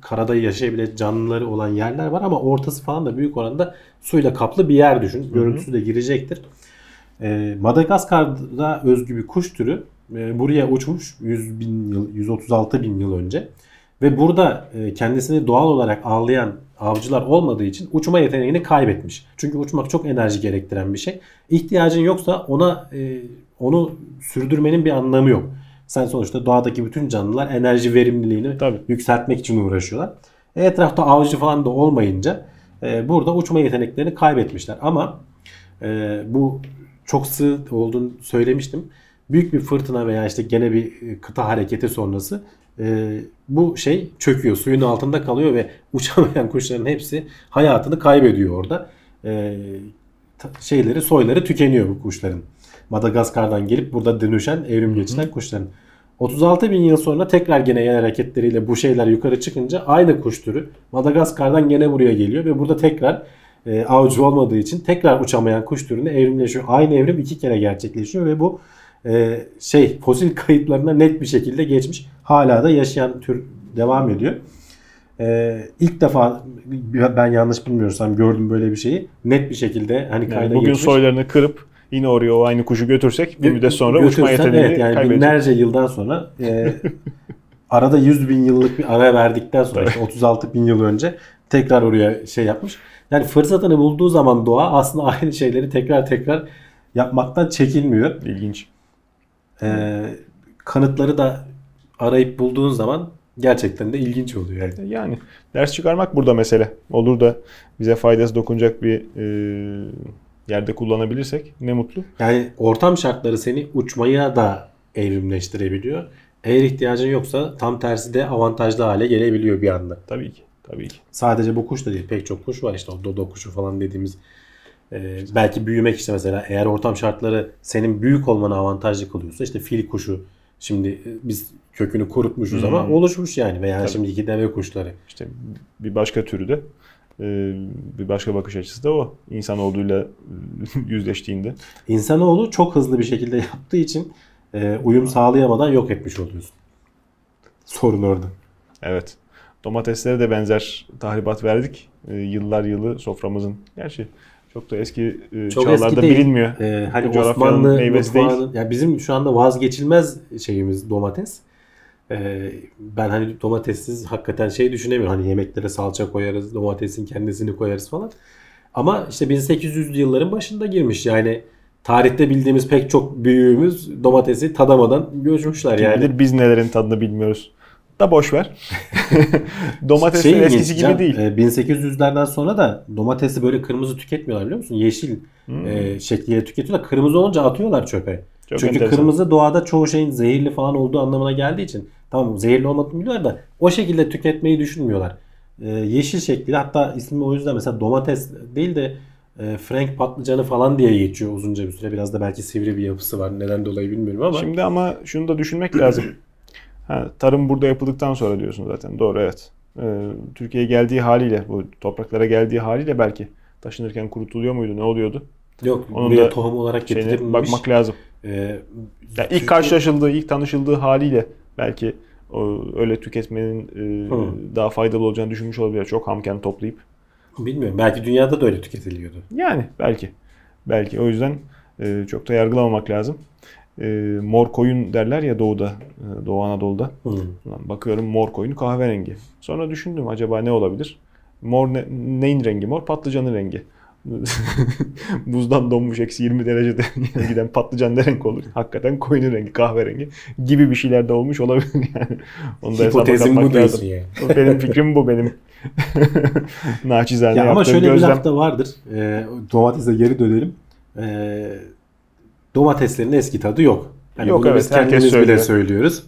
karada yaşayabilecek canlıları olan yerler var ama ortası falan da büyük oranda suyla kaplı bir yer düşün. Görüntüsü de girecektir. E, Madagaskar'da özgü bir kuş türü e, buraya uçmuş 100 bin yıl, 136 bin yıl önce. Ve burada e, kendisini doğal olarak avlayan avcılar olmadığı için uçma yeteneğini kaybetmiş. Çünkü uçmak çok enerji gerektiren bir şey. İhtiyacın yoksa ona e, onu sürdürmenin bir anlamı yok. Sen sonuçta doğadaki bütün canlılar enerji verimliliğini Tabii. yükseltmek için uğraşıyorlar. E, etrafta avcı falan da olmayınca e, burada uçma yeteneklerini kaybetmişler. Ama e, bu çok sığ olduğunu söylemiştim. Büyük bir fırtına veya işte gene bir e, kıta hareketi sonrası e, bu şey çöküyor. Suyun altında kalıyor ve *laughs* uçamayan kuşların hepsi hayatını kaybediyor orada. E, şeyleri soyları tükeniyor bu kuşların. Madagaskar'dan gelip burada dönüşen evrim geçiren kuşların. 36 bin yıl sonra tekrar gene yer hareketleriyle bu şeyler yukarı çıkınca aynı kuş türü Madagaskar'dan gene buraya geliyor ve burada tekrar e, avcı olmadığı için tekrar uçamayan kuş türüne evrimleşiyor. Aynı evrim iki kere gerçekleşiyor ve bu e, şey fosil kayıtlarına net bir şekilde geçmiş. Hala da yaşayan tür devam ediyor. E, ilk defa ben yanlış bilmiyorsam gördüm böyle bir şeyi. Net bir şekilde hani kayda Yani bugün geçmiş. soylarını kırıp yine oraya o aynı kuşu götürsek bir müddet sonra uçma yeteneğini evet, yani kaybedecek. binlerce yıldan sonra e, *laughs* arada 100 bin yıllık bir ara verdikten sonra işte 36 bin yıl önce tekrar oraya şey yapmış. Yani fırsatını bulduğu zaman doğa aslında aynı şeyleri tekrar tekrar yapmaktan çekinmiyor. İlginç. E, kanıtları da arayıp bulduğun zaman gerçekten de ilginç oluyor yani. Yani ders çıkarmak burada mesele. Olur da bize faydası dokunacak bir e, yerde kullanabilirsek ne mutlu. Yani ortam şartları seni uçmaya da evrimleştirebiliyor. Eğer ihtiyacın yoksa tam tersi de avantajlı hale gelebiliyor bir anda. Tabii ki. Tabii ki. Sadece bu kuş da değil pek çok kuş var işte o dodo kuşu falan dediğimiz e, belki büyümek işte mesela eğer ortam şartları senin büyük olmanı avantajlı kılıyorsa işte fil kuşu şimdi e, biz kökünü kurutmuşuz ama Hmm. oluşmuş yani veya Tabii. şimdiki deve kuşları. İşte bir başka türü de e, bir başka bakış açısı da o. İnsan olduğuyla e, *laughs* yüzleştiğinde. İnsanoğlu çok hızlı bir şekilde *laughs* yaptığı için uyum sağlayamadan yok etmiş oluyorsun. Sorun orada. Evet. Domateslere de benzer tahribat verdik. Yıllar yılı soframızın. Gerçi çok da eski e, Çok çağlarda eski değil. bilinmiyor. Ee, hani Bu Osmanlı meyvesi mutfağının, yani bizim şu anda vazgeçilmez şeyimiz domates. Ee, ben hani domatessiz hakikaten şey düşünemiyorum. Hani yemeklere salça koyarız, domatesin kendisini koyarız falan. Ama işte 1800'lü yılların başında girmiş. Yani tarihte bildiğimiz pek çok büyüğümüz domatesi tadamadan göçmüşler Kim yani. bilir biz nelerin tadını bilmiyoruz. Da boş ver. *laughs* Domatesler Şey eskisi gibi değil. e, 1800'lerden sonra da domatesi böyle kırmızı tüketmiyorlar biliyor musun? Yeşil Hmm. e, şekliyle tüketiyorlar. Kırmızı olunca atıyorlar çöpe. Çok Çünkü enteresan. kırmızı doğada çoğu şeyin zehirli falan olduğu anlamına geldiği için tamam zehirli olmadığını biliyorlar da o şekilde tüketmeyi düşünmüyorlar. E, yeşil şekliyle hatta ismi o yüzden mesela domates değil de e, Frank patlıcanı falan diye geçiyor uzunca bir süre. Biraz da belki sivri bir yapısı var. Neden dolayı bilmiyorum ama. Şimdi ama şunu da düşünmek lazım. *clears throat* Ha, tarım burada yapıldıktan sonra diyorsun zaten. Doğru evet. Ee, Türkiye'ye geldiği haliyle, bu topraklara geldiği haliyle belki taşınırken kurutuluyor muydu, ne oluyordu? Yok Onun buraya da tohum olarak getirilmiş. bakmak lazım. E, Ya Türkiye- ilk karşılaşıldığı, ilk tanışıldığı haliyle belki o, öyle tüketmenin e, Hı. daha faydalı olacağını düşünmüş olabilir. Çok hamken toplayıp. Bilmiyorum. Belki dünyada da öyle tüketiliyordu. Yani belki. Belki. O yüzden e, çok da yargılamamak lazım. E, mor koyun derler ya doğuda, e, Doğu Anadolu'da. Ulan bakıyorum mor koyun kahverengi. Sonra düşündüm acaba ne olabilir? Mor ne, neyin rengi mor? Patlıcanın rengi. *laughs* Buzdan donmuş eksi 20 derecede *laughs* giden patlıcan ne renk olur? Hakikaten koyunun rengi kahverengi gibi bir şeyler de olmuş olabilir *laughs* yani. Onu da Hipotezim bu lazım. yani. Benim fikrim bu benim. Naçizane Ya ama şöyle bir gözlem. laf da vardır. E, domatese geri dönelim. E, domateslerin eski tadı yok. Yani Yok, bunu evet, biz kendimiz bile söylüyor. söylüyoruz.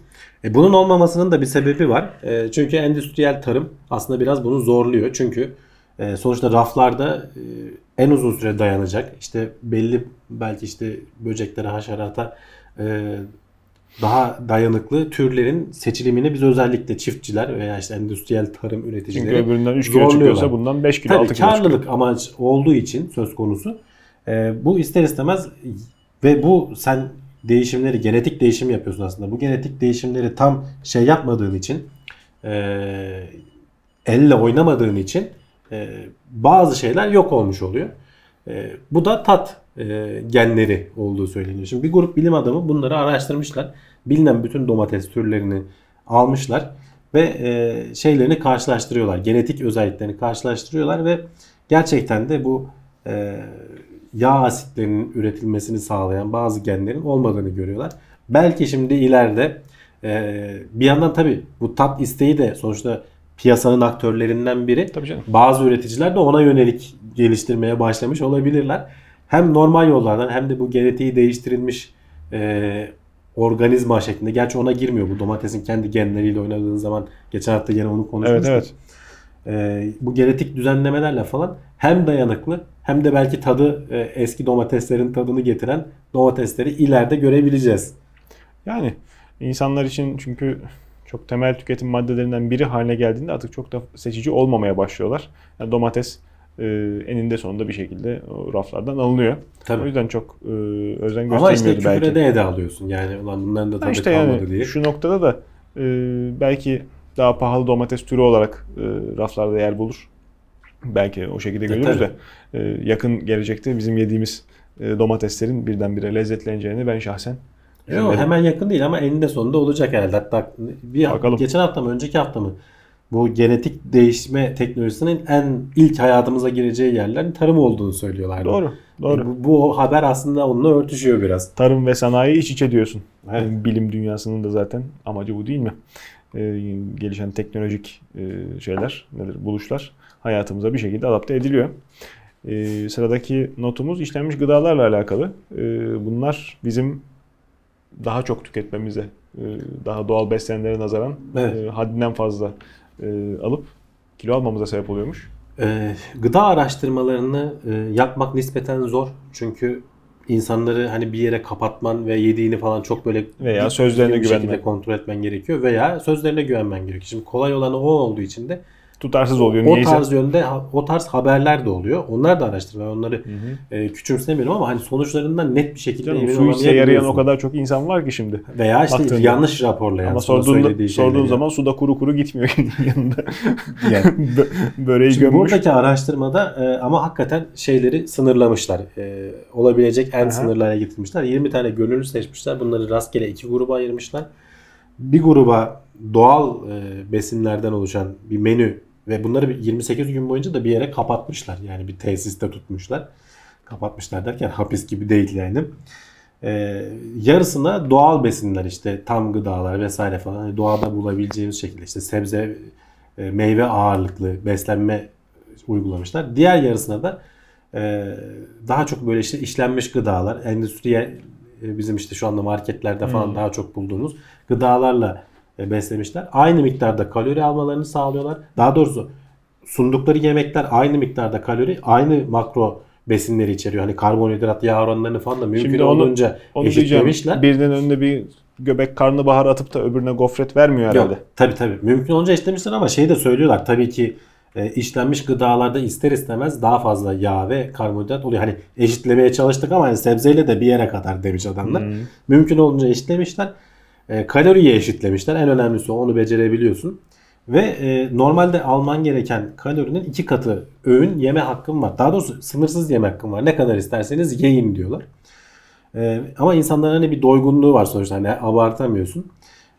E, bunun olmamasının da bir sebebi var. E, çünkü endüstriyel tarım aslında biraz bunu zorluyor. Çünkü e, sonuçta raflarda e, en uzun süre dayanacak. İşte belli belki işte böceklere, haşerata e, daha dayanıklı türlerin seçilimini biz özellikle çiftçiler veya işte endüstriyel tarım üreticileri Çünkü öbüründen 3 kilo çıkıyorsa bundan 5 kilo Tabii 6 kilo çıkıyor. karlılık amaç olduğu için söz konusu. e, bu ister istemez ve bu sen değişimleri genetik değişim yapıyorsun aslında. Bu genetik değişimleri tam şey yapmadığın için e, elle oynamadığın için e, bazı şeyler yok olmuş oluyor. E, bu da tat e, genleri olduğu söyleniyor. Şimdi bir grup bilim adamı bunları araştırmışlar. Bilinen bütün domates türlerini almışlar ve e, şeylerini karşılaştırıyorlar. Genetik özelliklerini karşılaştırıyorlar ve gerçekten de bu e, yağ asitlerinin üretilmesini sağlayan bazı genlerin olmadığını görüyorlar. Belki şimdi ileride e, bir yandan tabi bu tat isteği de sonuçta piyasanın aktörlerinden biri. Tabii canım. Bazı üreticiler de ona yönelik geliştirmeye başlamış olabilirler. Hem normal yollardan hem de bu genetiği değiştirilmiş e, organizma şeklinde. Gerçi ona girmiyor bu domatesin kendi genleriyle oynadığın zaman. Geçen hafta yine onu konuşmuştuk. Evet evet. E, bu genetik düzenlemelerle falan hem dayanıklı hem de belki tadı e, eski domateslerin tadını getiren domatesleri ileride görebileceğiz. Yani insanlar için çünkü çok temel tüketim maddelerinden biri haline geldiğinde artık çok da seçici olmamaya başlıyorlar. Yani domates e, eninde sonunda bir şekilde o raflardan alınıyor. Tabii. O yüzden çok e, özen Ama işte göstermiyordu belki. küfre de ede alıyorsun. Yani ulan bunların da tadı işte kalmadı yani diye. şu noktada da e, belki daha pahalı domates türü olarak e, raflarda yer bulur. Belki o şekilde görürüz de e, yakın gelecekte bizim yediğimiz e, domateslerin birdenbire lezzetleneceğini ben şahsen Yok hemen yakın değil ama eninde sonunda olacak herhalde. Hatta bir Bakalım. geçen hafta mı önceki hafta mı bu genetik değişme teknolojisinin en ilk hayatımıza gireceği yerlerin tarım olduğunu söylüyorlardı. Doğru. Doğru. Bu, bu haber aslında onunla örtüşüyor biraz. Tarım ve sanayi iç içe diyorsun. Evet. Yani bilim dünyasının da zaten amacı bu değil mi? E, gelişen teknolojik e, şeyler, nedir buluşlar hayatımıza bir şekilde adapte ediliyor. E, sıradaki notumuz işlenmiş gıdalarla alakalı. E, bunlar bizim daha çok tüketmemize, e, daha doğal beslenenlere nazaran Evet. e, haddinden fazla e, alıp kilo almamıza sebep oluyormuş. Gıda araştırmalarını e, yapmak nispeten zor. Çünkü insanları hani bir yere kapatman ve yediğini falan çok böyle Veya sözlerine güvenmen. kontrol etmen gerekiyor veya sözlerine güvenmen gerekiyor. Şimdi kolay olanı o olduğu için de Tutarsız oluyor o niyeyse. tarz yönde o tarz haberler de oluyor. Onlar da araştırma. Onları e, küçümsemiyorum ama hani sonuçlarından net bir şekilde Canım, emin su içse yarayan o kadar çok insan var ki şimdi. Veya işte baktığında. yanlış raporlayan. Ama sana sorduğun, zaman suda kuru kuru gitmiyor *laughs* yanında. *laughs* Yani. Bö- Böreği Şimdi gömmüş. buradaki araştırmada e, ama hakikaten şeyleri sınırlamışlar. E, olabilecek en Aha. sınırlara getirmişler. 20 tane gönüllü seçmişler. Bunları rastgele iki gruba ayırmışlar. Bir gruba doğal e, besinlerden oluşan bir menü ve bunları bir 28 gün boyunca da bir yere kapatmışlar. Yani bir tesiste tutmuşlar. Kapatmışlar derken hapis gibi değil yani. E, yarısına doğal besinler işte tam gıdalar vesaire falan hani doğada bulabileceğimiz şekilde işte sebze e, meyve ağırlıklı beslenme uygulamışlar. Diğer yarısına da e, daha çok böyle işte işlenmiş gıdalar, endüstriye e, bizim işte şu anda marketlerde falan Hmm. daha çok bulduğumuz gıdalarla beslemişler. Aynı miktarda kalori almalarını sağlıyorlar. Daha doğrusu sundukları yemekler aynı miktarda kalori, aynı makro besinleri içeriyor. Hani karbonhidrat, yağ oranlarını falan da mümkün Şimdi onu- olduğunca Onu diyeceğim. eşitlemişler. Birinin önüne bir göbek karnabahar atıp da öbürüne gofret vermiyor herhalde. Yok tabii tabii. Mümkün olunca eşitlemişler ama şey de söylüyorlar. Tabii ki e, işlenmiş gıdalarda ister istemez daha fazla yağ ve karbonhidrat oluyor. Hani eşitlemeye çalıştık ama hani sebzeyle de bir yere kadar demiş adamlar. Hmm. Mümkün olunca eşitlemişler. E, kaloriyi eşitlemişler. En önemlisi o, onu becerebiliyorsun. Ve e, normalde alman gereken kalorinin iki katı öğün yeme hakkın var. Daha doğrusu sınırsız yeme hakkın var. Ne kadar isterseniz yiyin diyorlar. E, ama insanların hani bir doygunluğu var sonuçta. Hani abartamıyorsun.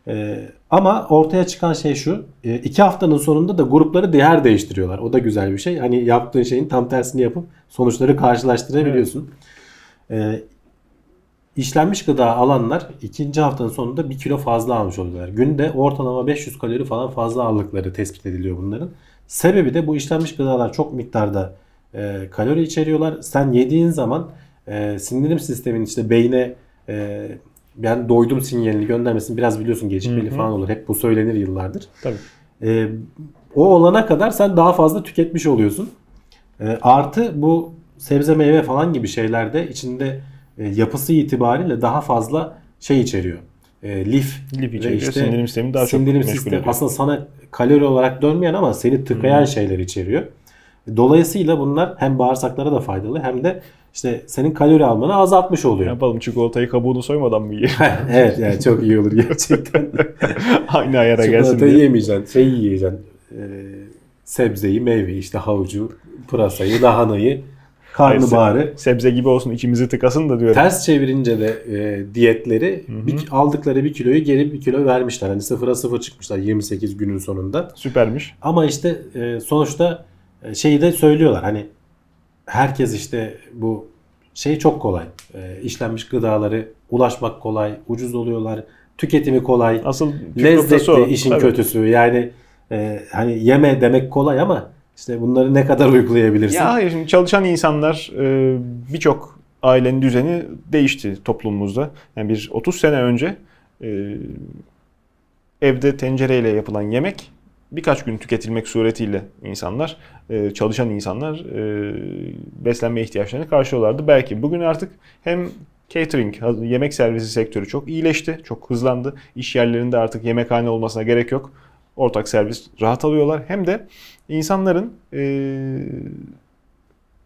E, ama ortaya çıkan şey şu. E, iki haftanın sonunda da grupları değer değiştiriyorlar. O da güzel bir şey. Hani yaptığın şeyin tam tersini yapıp sonuçları karşılaştırabiliyorsun. E, işlenmiş gıda alanlar ikinci haftanın sonunda 1 kilo fazla almış oluyorlar. Günde ortalama 500 kalori falan fazla aldıkları tespit ediliyor bunların. Sebebi de bu işlenmiş gıdalar çok miktarda e, kalori içeriyorlar. Sen yediğin zaman e, sindirim sistemin işte beyne e, ben doydum sinyalini göndermesin biraz biliyorsun gecikmeli Hı hı. falan olur. Hep bu söylenir yıllardır. Tabii. E, o olana kadar sen daha fazla tüketmiş oluyorsun. E, artı bu sebze meyve falan gibi şeylerde içinde e, yapısı itibariyle daha fazla şey içeriyor. E, lif. Lif içeriyor. sindirim sistemi daha çok sindirim meşgul sistemi ediyor. aslında sana kalori olarak dönmeyen ama seni tıkayan şeyler içeriyor. Dolayısıyla bunlar hem bağırsaklara da faydalı hem de işte senin kalori almanı azaltmış oluyor. yapalım çikolatayı kabuğunu soymadan mı yiyelim? *laughs* evet yani çok iyi olur gerçekten. *laughs* Aynı ayara gelsin Çikolatayı diye. yemeyeceksin. Şey yiyeceksin. Ee, sebzeyi, meyveyi, işte havucu, pırasayı, lahanayı, karnabaharı. Sebze gibi olsun içimizi tıkasın da diyorum. Ters çevirince de e, diyetleri bir, aldıkları bir kiloyu geri bir kilo vermişler. Hani sıfıra sıfır çıkmışlar 28 günün sonunda. Süpermiş. Ama işte e, sonuçta e, şeyi de söylüyorlar. Hani herkes işte bu şey çok kolay. E, işlenmiş gıdaları ulaşmak kolay, ucuz oluyorlar, tüketimi kolay, Asıl lezzetli işin Tabii. kötüsü. Yani e, hani yeme demek kolay ama işte bunları ne kadar uygulayabilirsin? Ya hayır şimdi çalışan insanlar e, birçok ailenin düzeni değişti toplumumuzda. Yani bir 30 sene önce e, evde tencereyle yapılan yemek birkaç gün tüketilmek suretiyle insanlar, e, çalışan insanlar beslenme ihtiyaçlarını karşılıyorlardı. Belki bugün artık hem catering, yemek servisi sektörü çok iyileşti, çok hızlandı. İş yerlerinde artık yemekhane olmasına gerek yok. Ortak servis rahat alıyorlar. Hem de insanların e,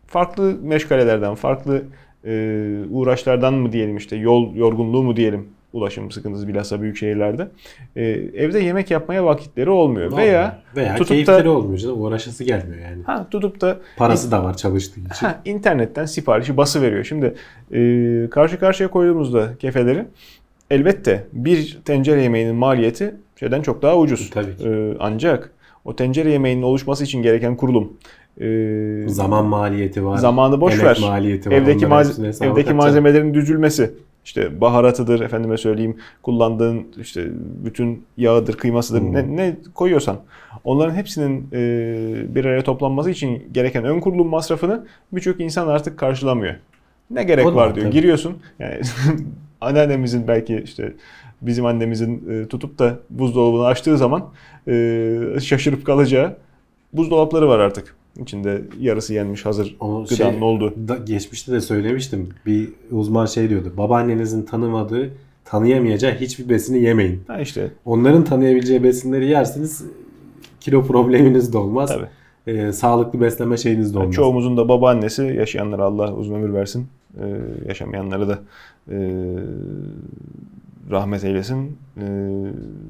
farklı meşgalelerden, farklı e, uğraşlardan mı diyelim işte yol yorgunluğu mu diyelim ulaşım sıkıntısı bilhassa büyük şehirlerde e, evde yemek yapmaya vakitleri olmuyor. Veya veya tutup keyifleri da olmuyor canım. Uğraşası gelmiyor yani. ha, tutup da Parası da var çalıştığı için. ha, internetten siparişi bası veriyor. Şimdi e, karşı karşıya koyduğumuzda kefeleri elbette bir tencere yemeğinin maliyeti şeyden çok daha ucuz. Tabii ki. E, ancak o tencere yemeğinin oluşması için gereken kurulum e, Zaman maliyeti var. Zamanı boş ver. maliyeti var. evdeki malze- evdeki malzemelerin düzülmesi, işte baharatıdır, efendime söyleyeyim, kullandığın işte bütün yağıdır, kıymasıdır, Hmm. ne, ne koyuyorsan onların hepsinin e, bir araya toplanması için gereken ön kurulum masrafını birçok insan artık karşılamıyor. Ne gerek O var, diyor. tabii. Giriyorsun. Yani *laughs* anneannemizin belki işte bizim annemizin e, tutup da buzdolabını açtığı zaman e, şaşırıp kalacağı buzdolapları var artık. İçinde yarısı yenmiş hazır O gıdanın şey- olduğu. Da, geçmişte de söylemiştim. Bir uzman şey diyordu. Babaannenizin tanımadığı, tanıyamayacağı hiçbir besini yemeyin. Ha işte Onların tanıyabileceği besinleri yerseniz kilo probleminiz de olmaz. tabii. Ee, sağlıklı beslenme şeyiniz de olmaz. Çoğumuzun da babaannesi yaşayanlara Allah uzun ömür versin. Ee, yaşamayanlara da e, rahmet eylesin. Ee,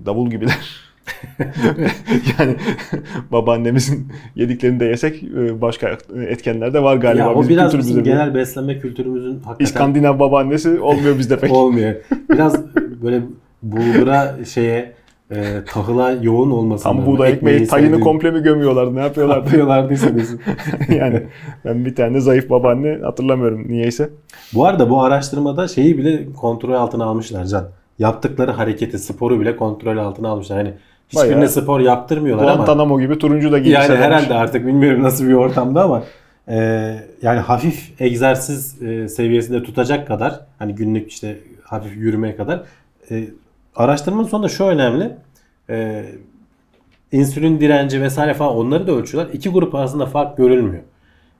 davul gibiler. *laughs* yani babaannemizin yediklerini de yesek e, başka etkenler de var galiba. ya o bizim biraz bizim genel beslenme kültürümüzün hakikaten İskandinav babaannesi olmuyor bizde pek. olmuyor. Biraz *laughs* böyle bulgura şeye e, tahıla yoğun olmasından. Tam buğday ekmeği tayını komple mi gömüyorlar ne yapıyorlar? yapıyorlar *laughs* yani ben bir tane zayıf babaanne hatırlamıyorum niyeyse. Bu arada bu araştırmada şeyi bile kontrol altına almışlar Can. Yaptıkları hareketi, sporu bile kontrol altına almışlar. Hani hiçbirine Bayağı spor yaptırmıyorlar ama Guantanamo gibi turuncu da giysi yani herhalde artık bilmiyorum nasıl bir ortamda ama e, yani hafif egzersiz e, seviyesinde tutacak kadar hani günlük işte hafif yürümeye kadar e, araştırmanın sonunda şu önemli e, insülin direnci vesaire falan onları da ölçüyorlar. İki grup arasında fark görülmüyor.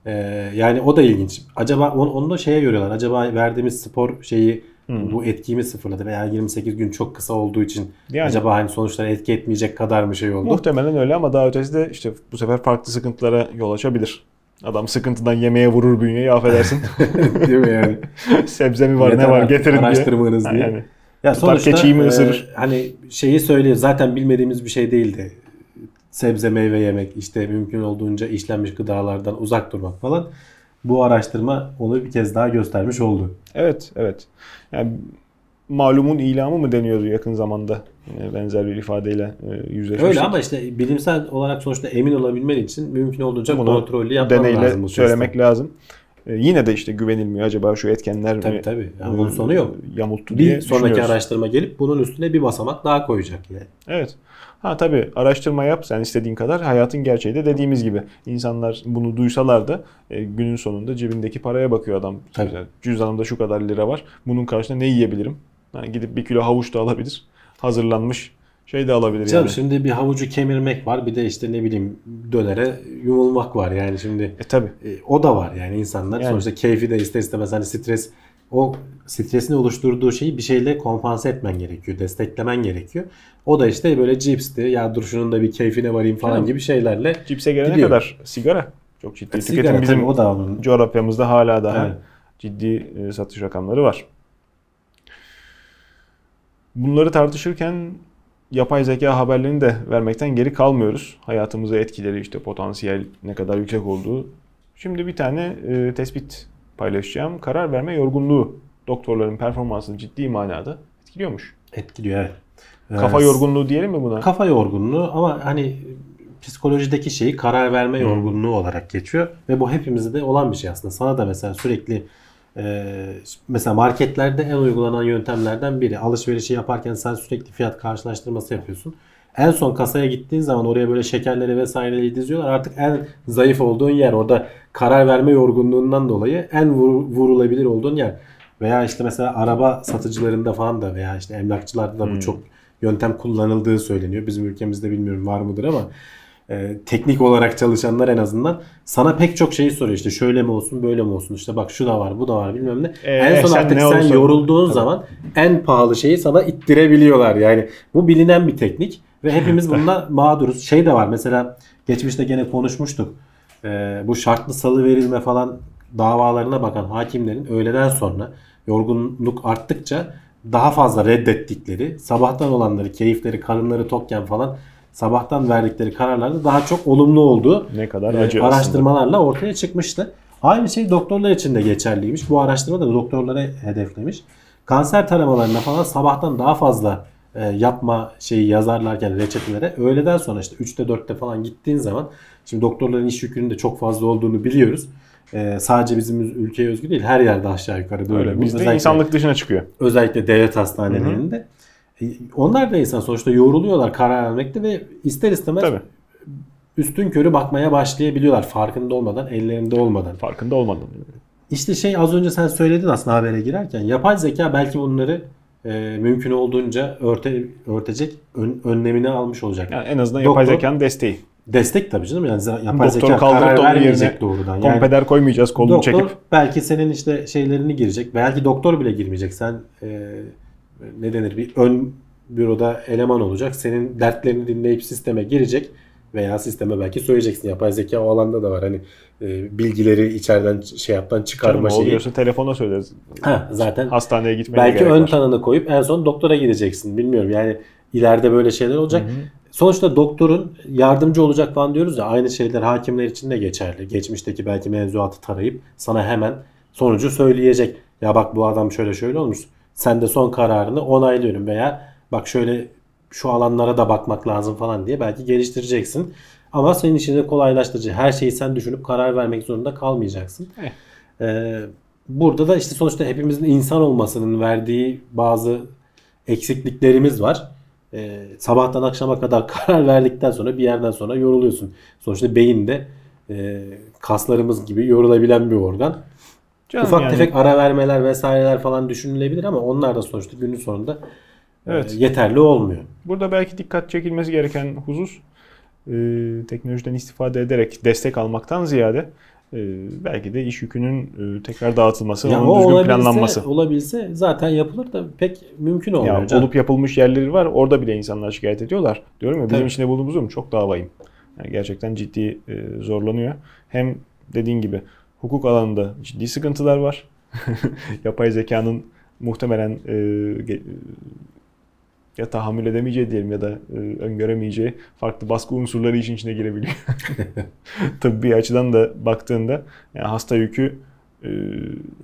E, yani o da ilginç. Acaba onu, onu da şeye görüyorlar. Acaba verdiğimiz spor şeyi bu etkiyi sıfırladı veya 28 gün çok kısa olduğu için Yani. acaba hani sonuçlara etki etmeyecek kadar mı şey oldu? Muhtemelen öyle ama daha ötesi de işte bu sefer farklı sıkıntılara yol açabilir. Adam sıkıntıdan yemeğe vurur bünyeyi affedersin. *laughs* Değil mi yani? *laughs* Sebze mi var Yeter ne var getirin diye. araştırmanız diye. Yani. Ya Tutar keçiyi mi ısırır? hani şeyi söylüyor zaten bilmediğimiz bir şey değildi. Sebze meyve yemek işte mümkün olduğunca işlenmiş gıdalardan uzak durmak falan. Bu araştırma onu bir kez daha göstermiş oldu. Evet, evet. Yani malumun ilamı mı deniyordu yakın zamanda? Benzer bir ifadeyle e, yüzleşmiştik. Öyle ama işte bilimsel olarak sonuçta emin olabilmen için mümkün olduğunca Bunu kontrollü yapman deneyle lazım bu söylemek lazım. E, yine de işte güvenilmiyor. Acaba şu etkenler mi Tabii tabii. Yani e, bunun sonu yok. yamulttu diye Bir sonraki araştırma gelip bunun üstüne bir basamak daha koyacak yani. Evet. Ha tabii araştırma yap sen istediğin kadar. Hayatın gerçeği de dediğimiz gibi. insanlar bunu duysalar da e, günün sonunda cebindeki paraya bakıyor adam. Tabii. İşte Cüzdanımda şu kadar lira var. Bunun karşılığında ne yiyebilirim? Yani gidip bir kilo havuç da alabilir. Hazırlanmış şey de alabilir Canım yani. şimdi bir havucu kemirmek var bir de işte ne bileyim dönere yumulmak var yani şimdi E tabii. E, o da var yani insanlar Yani. sonuçta keyfi de ister istemez hani stres o stresin oluşturduğu şeyi bir şeyle kompanse etmen gerekiyor, desteklemen gerekiyor. O da işte böyle cipsti ya dur şunun da bir keyfine varayım falan Canım. gibi şeylerle Cipse gelene Gidiyor. kadar sigara. Çok ciddi E, tüketim sigara bizim o da onun. coğrafyamızda hala daha Evet. ciddi e, satış rakamları var. Bunları tartışırken yapay zeka haberlerini de vermekten geri kalmıyoruz. Hayatımıza etkileri işte potansiyel ne kadar yüksek olduğu. Şimdi bir tane e, tespit paylaşacağım. Karar verme yorgunluğu doktorların performansını ciddi manada etkiliyormuş. Etkiliyor evet. Kafa yorgunluğu diyelim mi buna? Kafa yorgunluğu ama hani psikolojideki şeyi karar verme yorgunluğu olarak geçiyor ve bu hepimizde de olan bir şey aslında. Sana da mesela sürekli e, mesela marketlerde en uygulanan yöntemlerden biri. Alışverişi yaparken sen sürekli fiyat karşılaştırması yapıyorsun. En son kasaya gittiğin zaman oraya böyle şekerleri vesaireleri diziyorlar. Artık en zayıf olduğun yer orada karar verme yorgunluğundan dolayı en vur- vurulabilir olduğun yer. Veya işte mesela araba satıcılarında falan da veya işte emlakçılarda da bu çok yöntem kullanıldığı söyleniyor. Bizim ülkemizde bilmiyorum var mıdır ama e, teknik olarak çalışanlar en azından sana pek çok şeyi soruyor. İşte şöyle mi olsun böyle mi olsun işte bak şu da var bu da var bilmem ne. Ee, en son artık sen yorulduğun Tabii. zaman en pahalı şeyi sana ittirebiliyorlar. Yani bu bilinen bir teknik ve *laughs* hepimiz bundan mağduruz. Şey de var mesela geçmişte gene konuşmuştuk. Ee, bu şartlı salı verilme falan davalarına bakan hakimlerin öğleden sonra yorgunluk arttıkça daha fazla reddettikleri, sabahtan olanları, keyifleri, karınları tokken falan sabahtan verdikleri kararlarda daha çok olumlu olduğu Ne kadar e, acı aslında. araştırmalarla ortaya çıkmıştı. Aynı şey doktorlar için de geçerliymiş. Bu araştırma da doktorlara hedeflemiş. Kanser taramalarına falan sabahtan daha fazla e, yapma şeyi yazarlarken reçetelere öğleden sonra işte 3'te 4'te falan gittiğin zaman şimdi doktorların iş yükünün de çok fazla olduğunu biliyoruz. E, sadece bizim ülkeye özgü değil her yerde aşağı yukarı böyle. Öyle. Bizde insanlık dışına çıkıyor. özellikle devlet hastanelerinde. E, Onlar da insan sonuçta yoruluyorlar karar vermekte ve ister istemez Tabii. üstün körü bakmaya başlayabiliyorlar farkında olmadan, ellerinde olmadan. Farkında olmadan. İşte şey az önce sen söyledin aslında habere girerken. Yapay zeka belki bunları e, mümkün olduğunca örte, örtecek, ön- önlemini almış olacak. Yani en azından yapay Doktor- zekanın desteği. Destek tabii canım. Yani yapay Doktoru zeka karar vermeyecek doğrudan. Yani Kompeder koymayacağız kolunu doktor çekip. belki senin işte şeylerini girecek. Belki doktor bile girmeyecek. Sen e, ne denir bir ön büroda eleman olacak. Senin dertlerini dinleyip sisteme girecek veya sisteme belki söyleyeceksin. Yapay zeka o alanda da var. Hani e, bilgileri içeriden şey yaptan çıkarma Canım, şeyi. oluyorsa telefona söyleriz. Ha, zaten Hastaneye gitmeye belki ön var. tanını koyup en son doktora gideceksin. Bilmiyorum yani ileride böyle şeyler olacak. Sonuçta doktorun yardımcı olacak falan diyoruz ya aynı şeyler hakimler için de geçerli. Geçmişteki belki mevzuatı tarayıp sana hemen sonucu söyleyecek. Ya bak bu adam şöyle şöyle olmuş. Sen de son kararını onaylıyorum veya bak şöyle şu alanlara da bakmak lazım falan diye belki geliştireceksin. Ama senin işini kolaylaştırıcı. Her şeyi sen düşünüp karar vermek zorunda kalmayacaksın. Ee, burada da işte sonuçta hepimizin insan olmasının verdiği bazı eksikliklerimiz var. Ee, sabahtan akşama kadar *laughs* karar verdikten sonra bir yerden sonra yoruluyorsun. Sonuçta beyin de e, kaslarımız gibi yorulabilen bir organ. Canım Ufak yani- tefek ara vermeler vesaireler falan düşünülebilir ama onlar da sonuçta günün sonunda e, Evet. yeterli olmuyor. Burada belki dikkat çekilmesi gereken husus e, teknolojiden istifade ederek destek almaktan ziyade e, belki de iş yükünün e, tekrar dağıtılması, Ya o onun düzgün olabilse, planlanması. olabilse zaten yapılır da pek mümkün olmuyor. Ya canım. olup yapılmış yerleri var. Orada bile insanlar şikayet ediyorlar. Diyorum ya bizim Tabii. içinde bulunduğumuz durum çok daha vahim. Yani gerçekten ciddi e, zorlanıyor. Hem dediğin gibi hukuk alanında ciddi sıkıntılar var. *laughs* Yapay zekanın muhtemelen e, ya tahammül edemeyeceği diyelim ya da e, öngöremeyeceği farklı baskı unsurları işin içine girebiliyor. *laughs* *laughs* Tıbbi açıdan da baktığında yani hasta yükü e,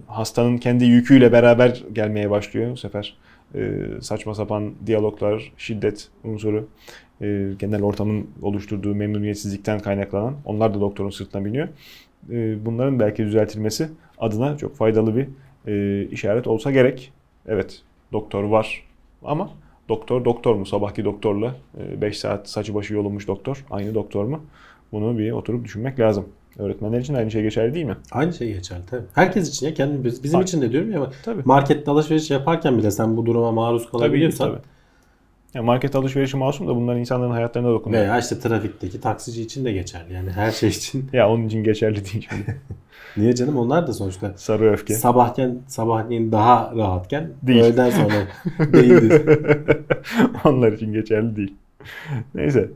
hastanın kendi yüküyle beraber gelmeye başlıyor bu sefer. E, saçma sapan diyaloglar, şiddet unsuru, e, genel ortamın oluşturduğu memnuniyetsizlikten kaynaklanan onlar da doktorun sırtına biniyor. E, bunların belki düzeltilmesi adına çok faydalı bir e, işaret olsa gerek. Evet doktor var ama doktor doktor mu? Sabahki doktorla 5 saat saçı başı yolunmuş doktor aynı doktor mu? Bunu bir oturup düşünmek lazım. Öğretmenler için aynı şey geçerli değil mi? Aynı şey geçerli tabii. Herkes için ya kendi biz- bizim Ha. için de diyorum ya Tabii. markette alışveriş yaparken bile sen bu duruma maruz kalabiliyorsan Tabii, tabii. Ya market alışverişi masum da bunlar insanların hayatlarına dokunuyor. veya işte trafikteki taksici için de geçerli. Yani her şey için. Ya onun için geçerli değil. *laughs* Niye canım onlar da sonuçta Sarı öfke. sabahken sabahleyin daha rahatken Değil. öğleden sonra *laughs* değildir. Onlar için geçerli değil. Neyse.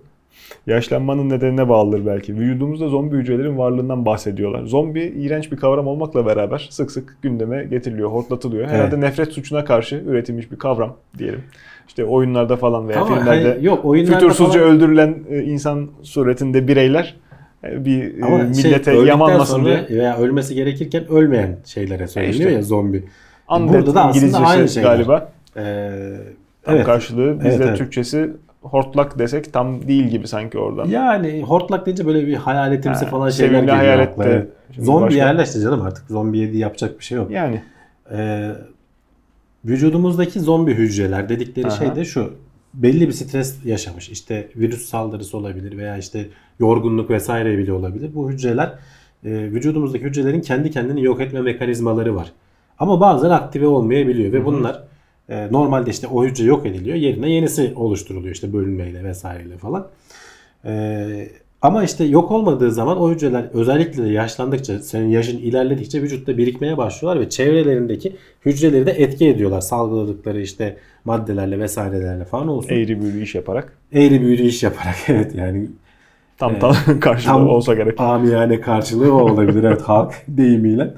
Yaşlanmanın nedenine bağlıdır belki. Vücudumuzda zombi hücrelerin varlığından bahsediyorlar. Zombi iğrenç bir kavram olmakla beraber sık sık gündeme getiriliyor, hortlatılıyor. Herhalde Evet. nefret suçuna karşı üretilmiş bir kavram diyelim. İşte oyunlarda falan veya Ama filmlerde hani yok oyunlarda fütursuzca falan- öldürülen e, insan suretinde bireyler e, bir e, Ama şey, millete öldükten yamanmasın diye. veya ölmesi gerekirken ölmeyen şeylere söyleniyor işte. ya zombi. Undead Burada da aslında İngilizcesi aynı şeyler. galiba. Ee, Tam evet. karşılığı bizde Evet, evet. Türkçesi hortlak desek tam değil gibi sanki oradan. Yani hortlak deyince böyle bir hayaletimsi Ha, falan şeyler geliyor hayalet akla. de Evet. Zombi başka- yerleşti canım artık. Zombi yedi yapacak bir şey yok. Yani Ee, vücudumuzdaki zombi hücreler dedikleri Aha. şey de şu. Belli bir stres yaşamış. İşte virüs saldırısı olabilir veya işte yorgunluk vesaire bile olabilir. Bu hücreler e, vücudumuzdaki hücrelerin kendi kendini yok etme mekanizmaları var. Ama bazen aktive olmayabiliyor ve bunlar e, normalde işte o hücre yok ediliyor. Yerine yenisi oluşturuluyor işte bölünmeyle vesaireyle falan. E, ama işte yok olmadığı zaman o hücreler özellikle de yaşlandıkça, senin yaşın ilerledikçe vücutta birikmeye başlıyorlar ve çevrelerindeki hücreleri de etki ediyorlar. Salgıladıkları işte maddelerle vesairelerle falan olsun. eğri büğrü iş yaparak Eğri büğrü iş yaparak *laughs* evet yani tam Evet. tam *laughs* karşılığı Tam- olsa gerek. amiyane karşılığı o olabilir evet halk deyimiyle.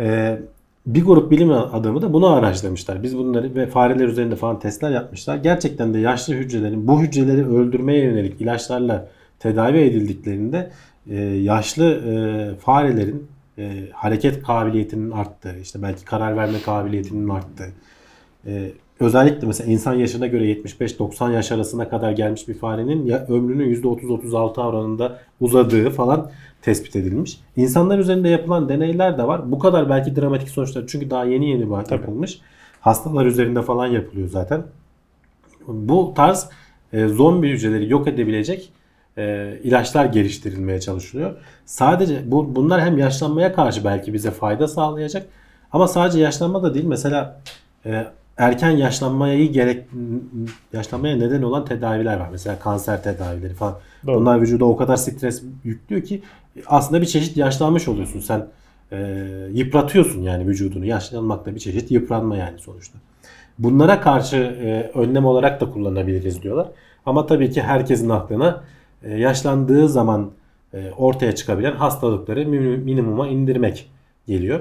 Ee, bir grup bilim adamı da bunu araştırmışlar. Biz bunları ve fareler üzerinde falan testler yapmışlar. Gerçekten de yaşlı hücrelerin bu hücreleri öldürmeye yönelik ilaçlarla tedavi edildiklerinde e, yaşlı e, farelerin e, hareket kabiliyetinin arttığı, işte belki karar verme kabiliyetinin arttığı, özellikle mesela insan yaşına göre 75-90 yaş arasına kadar gelmiş bir farenin ya ömrünün %30-36 oranında uzadığı falan tespit edilmiş. İnsanlar üzerinde yapılan deneyler de var. Bu kadar belki dramatik sonuçlar çünkü daha yeni yeni bu yapılmış. Hastalar üzerinde falan yapılıyor zaten. Bu tarz e, zombi hücreleri yok edebilecek e, ilaçlar geliştirilmeye çalışılıyor. Sadece bu bunlar hem yaşlanmaya karşı belki bize fayda sağlayacak ama sadece yaşlanma da değil. Mesela e, erken yaşlanmayı gerek yaşlanmaya neden olan tedaviler var. Mesela kanser tedavileri falan. Doğru. Bunlar vücuda o kadar stres yüklüyor ki aslında bir çeşit yaşlanmış oluyorsun. Sen e, yıpratıyorsun yani vücudunu. Yaşlanmak da bir çeşit yıpranma yani sonuçta. Bunlara karşı e, önlem olarak da kullanabiliriz diyorlar. Ama tabii ki herkesin aklına e, yaşlandığı zaman e, ortaya çıkabilen hastalıkları mi- minimuma indirmek geliyor.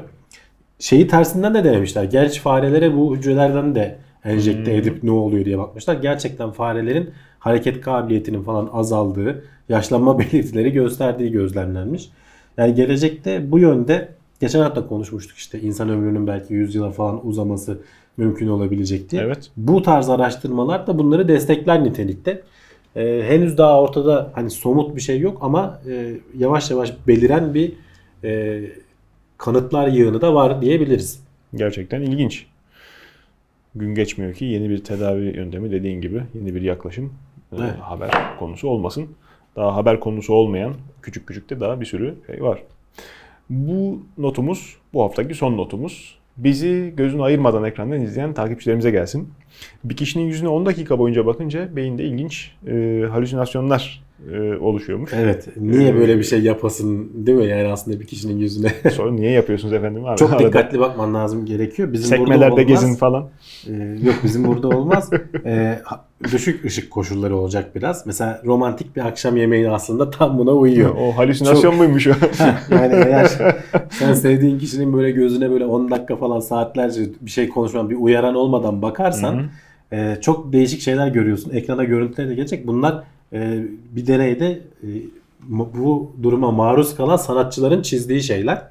Şeyi tersinden de denemişler. Gerçi farelere bu hücrelerden de enjekte Hmm. edip ne oluyor diye bakmışlar. Gerçekten farelerin hareket kabiliyetinin falan azaldığı, yaşlanma *laughs* belirtileri gösterdiği gözlemlenmiş. Yani gelecekte bu yönde geçen hafta konuşmuştuk işte insan ömrünün belki 100 yıla falan uzaması mümkün olabilecek diye. Evet. Bu tarz araştırmalar da bunları destekler nitelikte. Ee, henüz daha ortada hani somut bir şey yok ama e, yavaş yavaş beliren bir e, kanıtlar yığını da var diyebiliriz. Gerçekten ilginç. Gün geçmiyor ki yeni bir tedavi yöntemi dediğin gibi yeni bir yaklaşım e, Evet. haber konusu olmasın. Daha haber konusu olmayan küçük küçük de daha bir sürü şey var. Bu notumuz bu haftaki son notumuz. Bizi gözünü ayırmadan ekrandan izleyen takipçilerimize gelsin. Bir kişinin yüzüne 10 dakika boyunca bakınca beyinde ilginç e, halüsinasyonlar e, oluşuyormuş. Evet. Niye böyle bir şey yapasın değil mi? Yani aslında bir kişinin yüzüne. *laughs* Sonra niye yapıyorsunuz efendim abi? Çok Arada dikkatli bakman lazım gerekiyor. Bizim burada Sekmelerde olmaz. gezin falan. Ee, yok bizim burada olmaz. Ee, düşük ışık koşulları olacak biraz. Mesela romantik bir akşam yemeği aslında tam buna uyuyor. O halüsinasyon Çok- muymuş o? *laughs* yani eğer sen sevdiğin kişinin böyle gözüne böyle 10 dakika falan saatlerce bir şey konuşman, bir uyaran olmadan bakarsan e, çok değişik şeyler görüyorsun. Ekrana görüntüler de gelecek. Bunlar e, bir deneyde e, bu duruma maruz kalan sanatçıların çizdiği şeyler.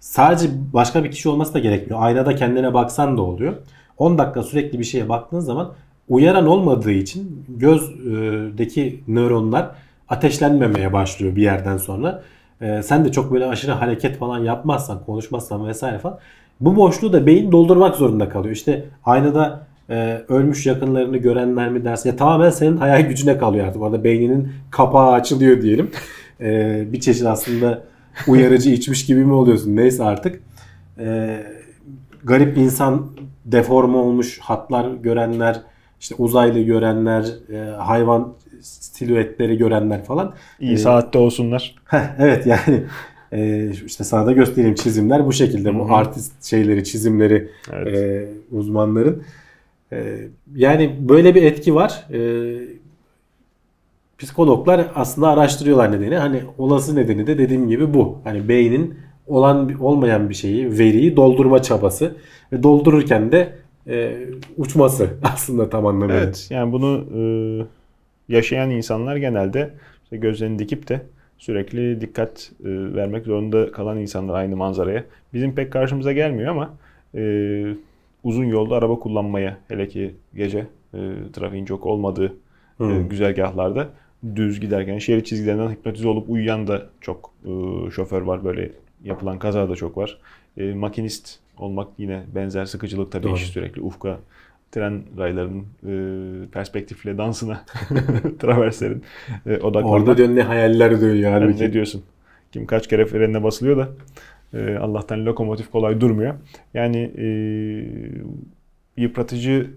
Sadece başka bir kişi olması da gerekmiyor. Aynada kendine baksan da oluyor. 10 dakika sürekli bir şeye baktığın zaman uyaran olmadığı için gözdeki nöronlar ateşlenmemeye başlıyor bir yerden sonra. Ee, sen de çok böyle aşırı hareket falan yapmazsan, konuşmazsan vesaire falan bu boşluğu da beyin doldurmak zorunda kalıyor. İşte aynada e, ölmüş yakınlarını görenler mi dersin? Ya tamamen senin hayal gücüne kalıyor artık. Orada beyninin kapağı açılıyor diyelim. Ee, bir çeşit aslında uyarıcı içmiş gibi mi oluyorsun? Neyse artık. Ee, garip insan deforme olmuş hatlar görenler, işte uzaylı görenler, e, hayvan silüetleri görenler falan. İyi Ee, saatte olsunlar. *laughs* Heh, evet yani e, işte sana da göstereyim çizimler bu şekilde. Hı hı. Bu artist şeyleri, çizimleri Evet. e, uzmanların. E, yani böyle bir etki var. E, psikologlar aslında araştırıyorlar nedeni. Hani olası nedeni de dediğim gibi bu. Hani beynin olan olmayan bir şeyi, veriyi doldurma çabası ve doldururken de e, uçması *laughs* aslında tam anlamıyla. Evet yani bunu e, yaşayan insanlar genelde işte gözlerini dikip de sürekli dikkat e, vermek zorunda kalan insanlar aynı manzaraya. Bizim pek karşımıza gelmiyor ama e, uzun yolda araba kullanmaya hele ki gece e, trafiğin çok olmadığı e, Hmm. güzergahlarda düz giderken şerit çizgilerinden hipnotize olup uyuyan da çok e, şoför var. Böyle yapılan kaza da çok var. E, makinist olmak yine benzer sıkıcılık tabii Doğru. iş sürekli ufka tren raylarının e, perspektifle dansına *laughs* traverslerin e, odaklanmak. Orada diyor ne hayaller dönüyor Yani halbuki. ne diyorsun? Kim kaç kere frenine basılıyor da e, Allah'tan lokomotif kolay durmuyor. Yani e, yıpratıcı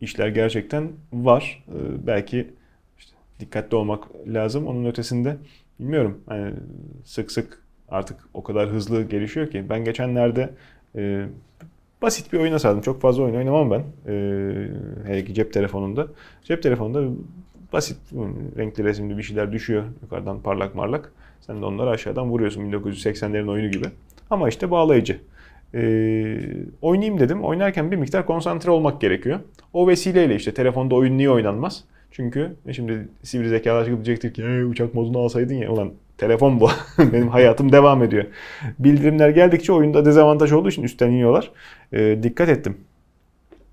işler gerçekten var. E, belki işte dikkatli olmak lazım. Onun ötesinde bilmiyorum. Hani sık sık artık o kadar hızlı gelişiyor ki. Ben geçenlerde e, basit bir oyuna sardım. Çok fazla oyun oynamam ben. E, hele ki cep telefonunda. Cep telefonunda basit renkli resimli bir şeyler düşüyor yukarıdan parlak marlak. Sen de onları aşağıdan vuruyorsun 1980'lerin oyunu gibi. Ama işte bağlayıcı. Ee, oynayayım dedim. Oynarken bir miktar konsantre olmak gerekiyor. O vesileyle işte telefonda oyun niye oynanmaz? Çünkü e şimdi sivri zekalar çıkıp diyecektir ki "Hey, uçak modunu alsaydın ya. Ulan telefon bu. *laughs* Benim hayatım devam ediyor. Bildirimler geldikçe oyunda dezavantaj olduğu için üstten iniyorlar. Ee, dikkat ettim.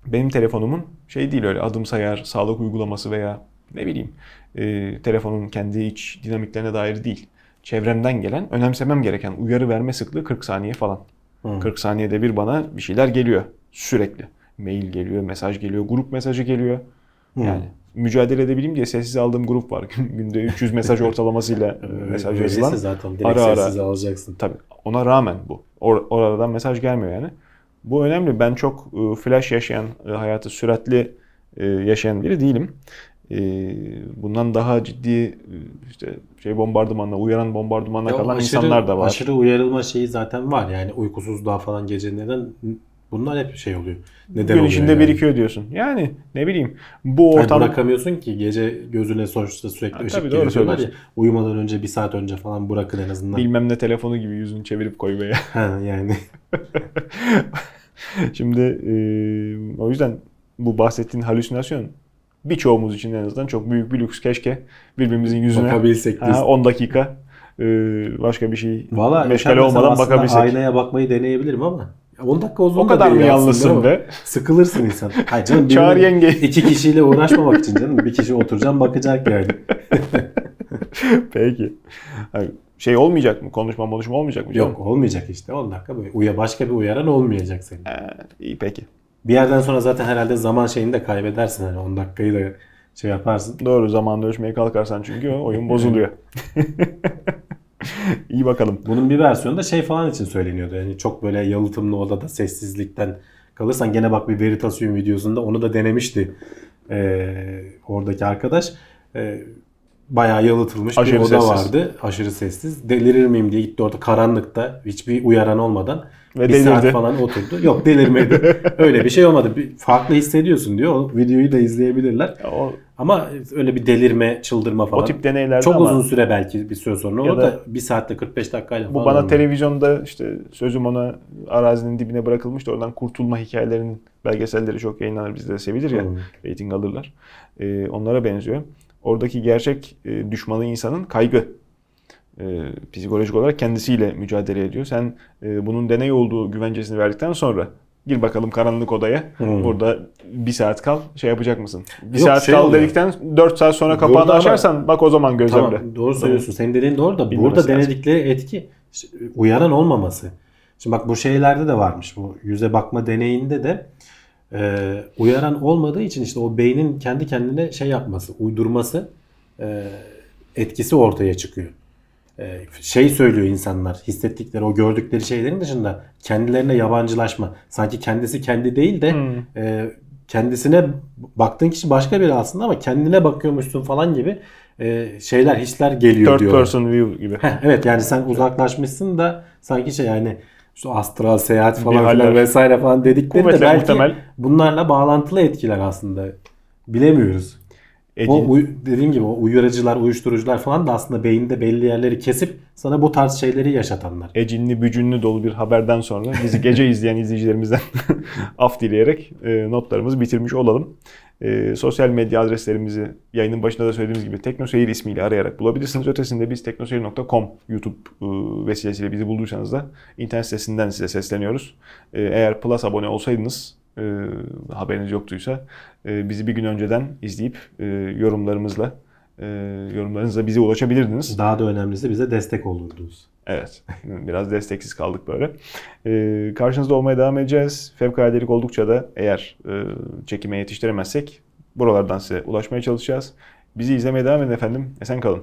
Benim telefonumun şey değil öyle adım sayar, sağlık uygulaması veya ne bileyim e, telefonun kendi iç dinamiklerine dair değil. Çevremden gelen, önemsemem gereken uyarı verme sıklığı 40 saniye falan. Hı. 40 saniyede bir bana bir şeyler geliyor sürekli. Mail geliyor, mesaj geliyor, grup mesajı geliyor. Yani mücadele edebileyim diye sessiz aldığım grup var. *laughs* Günde 300 mesaj *laughs* ortalamasıyla mesaj yazılan. zaten direkt ara ara. alacaksın. Tabii ona rağmen bu. Or- oradan mesaj gelmiyor yani. Bu önemli. Ben çok e, flash yaşayan, e, hayatı süratli e, yaşayan biri değilim. E, bundan daha ciddi işte şey bombardımanla, uyaran bombardımanla Ya kalan aşırı- insanlar da var. Aşırı uyarılma şeyi zaten var. Yani uykusuzluğa falan gece neden bunlar hep şey oluyor. Neden Gün içinde yani? birikiyor diyorsun. Yani ne bileyim bu Yani ortam bırakamıyorsun ki gece gözüne sonuçta sürekli Ha, ışık tabii, doğru ya. Uyumadan önce bir saat önce falan bırakın en azından. bilmem ne telefonu gibi yüzünü çevirip koymaya. Ha, yani. *laughs* Şimdi e, o yüzden bu bahsettiğin halüsinasyon birçoğumuz için en azından çok büyük bir lüks. Keşke birbirimizin yüzüne Bakabilsek biz. ha, 10 dakika e, başka bir şey Valla meşgale olmadan bakabilsek. Aynaya bakmayı deneyebilirim ama 10 dakika uzun O da kadar mı yalnızsın be? Sıkılırsın insan. *laughs* Hayır canım Çağır yenge. iki kişiyle uğraşmamak için canım. Bir kişi oturacağım bakacak yani. *laughs* Peki. Hayır, şey olmayacak mı? Konuşma konuşma olmayacak mı? canım? Yok olmayacak işte 10 dakika böyle. Uya, başka bir uyaran olmayacak senin. Ha, iyi peki. Bir yerden sonra zaten herhalde zaman şeyini de kaybedersin. Hani 10 dakikayı da şey yaparsın. Doğru zamanla ölçmeye kalkarsan çünkü o oyun bozuluyor. *laughs* iyi bakalım. Bunun bir versiyonu da şey falan için söyleniyordu. Yani çok böyle yalıtımlı odada sessizlikten kalırsan gene bak bir Veritasium videosunda onu da denemişti. Ee, oradaki arkadaş. Ee, bayağı yalıtılmış Aşırı bir oda sessiz. vardı. Aşırı sessiz. Delirir miyim diye gitti orada karanlıkta. Hiçbir uyaran olmadan. Ve bir delirdi. saat falan oturdu. Yok delirmedi. Öyle bir şey olmadı. Bir, farklı hissediyorsun diyor. O videoyu da izleyebilirler. O, Ama öyle bir delirme, çıldırma falan. o tip deneylerde Çok ama uzun süre belki bir süre sonra. O da- da, bir saatte 45 dakikayla Bu falan. bana olmuyor. televizyonda işte sözüm ona arazinin dibine bırakılmış da oradan kurtulma hikayelerinin belgeselleri çok yayınlanır bizde de sevilir ya. Hmm. Rating alırlar. Ee, onlara benziyor. Oradaki gerçek e, düşmanı insanın kaygı. Ee, psikolojik olarak kendisiyle mücadele ediyor. Sen e, bunun deney olduğu güvencesini verdikten sonra gir bakalım karanlık odaya. Hmm. Burada bir saat kal şey yapacak mısın? Bir Yok, saat şey kal oluyor. dedikten 4 saat sonra kapağını Burada ama- açarsan bak o zaman gözlemle. Tamam doğru söylüyorsun. Senin dediğin doğru da Bilmemesi burada lazım. denedikleri etki uyaran olmaması. Şimdi bak bu şeylerde de varmış. Bu yüze bakma deneyinde de e, uyaran olmadığı için işte o beynin kendi kendine şey yapması, uydurması e, etkisi ortaya çıkıyor. E, şey söylüyor insanlar hissettikleri o gördükleri şeylerin dışında kendilerine yabancılaşma. Sanki kendisi kendi değil de Hmm. e, kendisine baktığın kişi başka biri aslında ama kendine bakıyormuşsun falan gibi e, şeyler hisler geliyor Third diyorlar. person view gibi. Heh, evet yani sen uzaklaşmışsın da sanki şey yani işte astral seyahat falan filan vesaire falan dedikleri de belki muhtemel. bunlarla bağlantılı etkiler aslında. Bilemiyoruz. Edin- O uy- dediğim gibi o uyarıcılar, uyuşturucular falan da aslında beyinde belli yerleri kesip sana bu tarz şeyleri yaşatanlar. ecinli bücünlü dolu bir haberden sonra bizi gece *laughs* izleyen izleyicilerimizden *laughs* af dileyerek e, notlarımızı bitirmiş olalım. E, sosyal medya adreslerimizi yayının başında da söylediğimiz gibi Teknoseyir ismiyle arayarak bulabilirsiniz. Ötesinde biz teknoseyir.com YouTube e, vesilesiyle bizi bulduysanız da internet sitesinden size sesleniyoruz. E, eğer Plus abone olsaydınız e, haberiniz yoktuysa e, bizi bir gün önceden izleyip e, yorumlarımızla e, yorumlarınızla bize ulaşabilirdiniz. Daha da önemlisi bize destek olurdunuz. Evet. *laughs* Biraz desteksiz kaldık böyle. Ee, karşınızda olmaya devam edeceğiz. Fevkaladelik oldukça da eğer e, çekime yetiştiremezsek buralardan size ulaşmaya çalışacağız. Bizi izlemeye devam edin efendim. Esen kalın.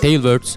Tailwords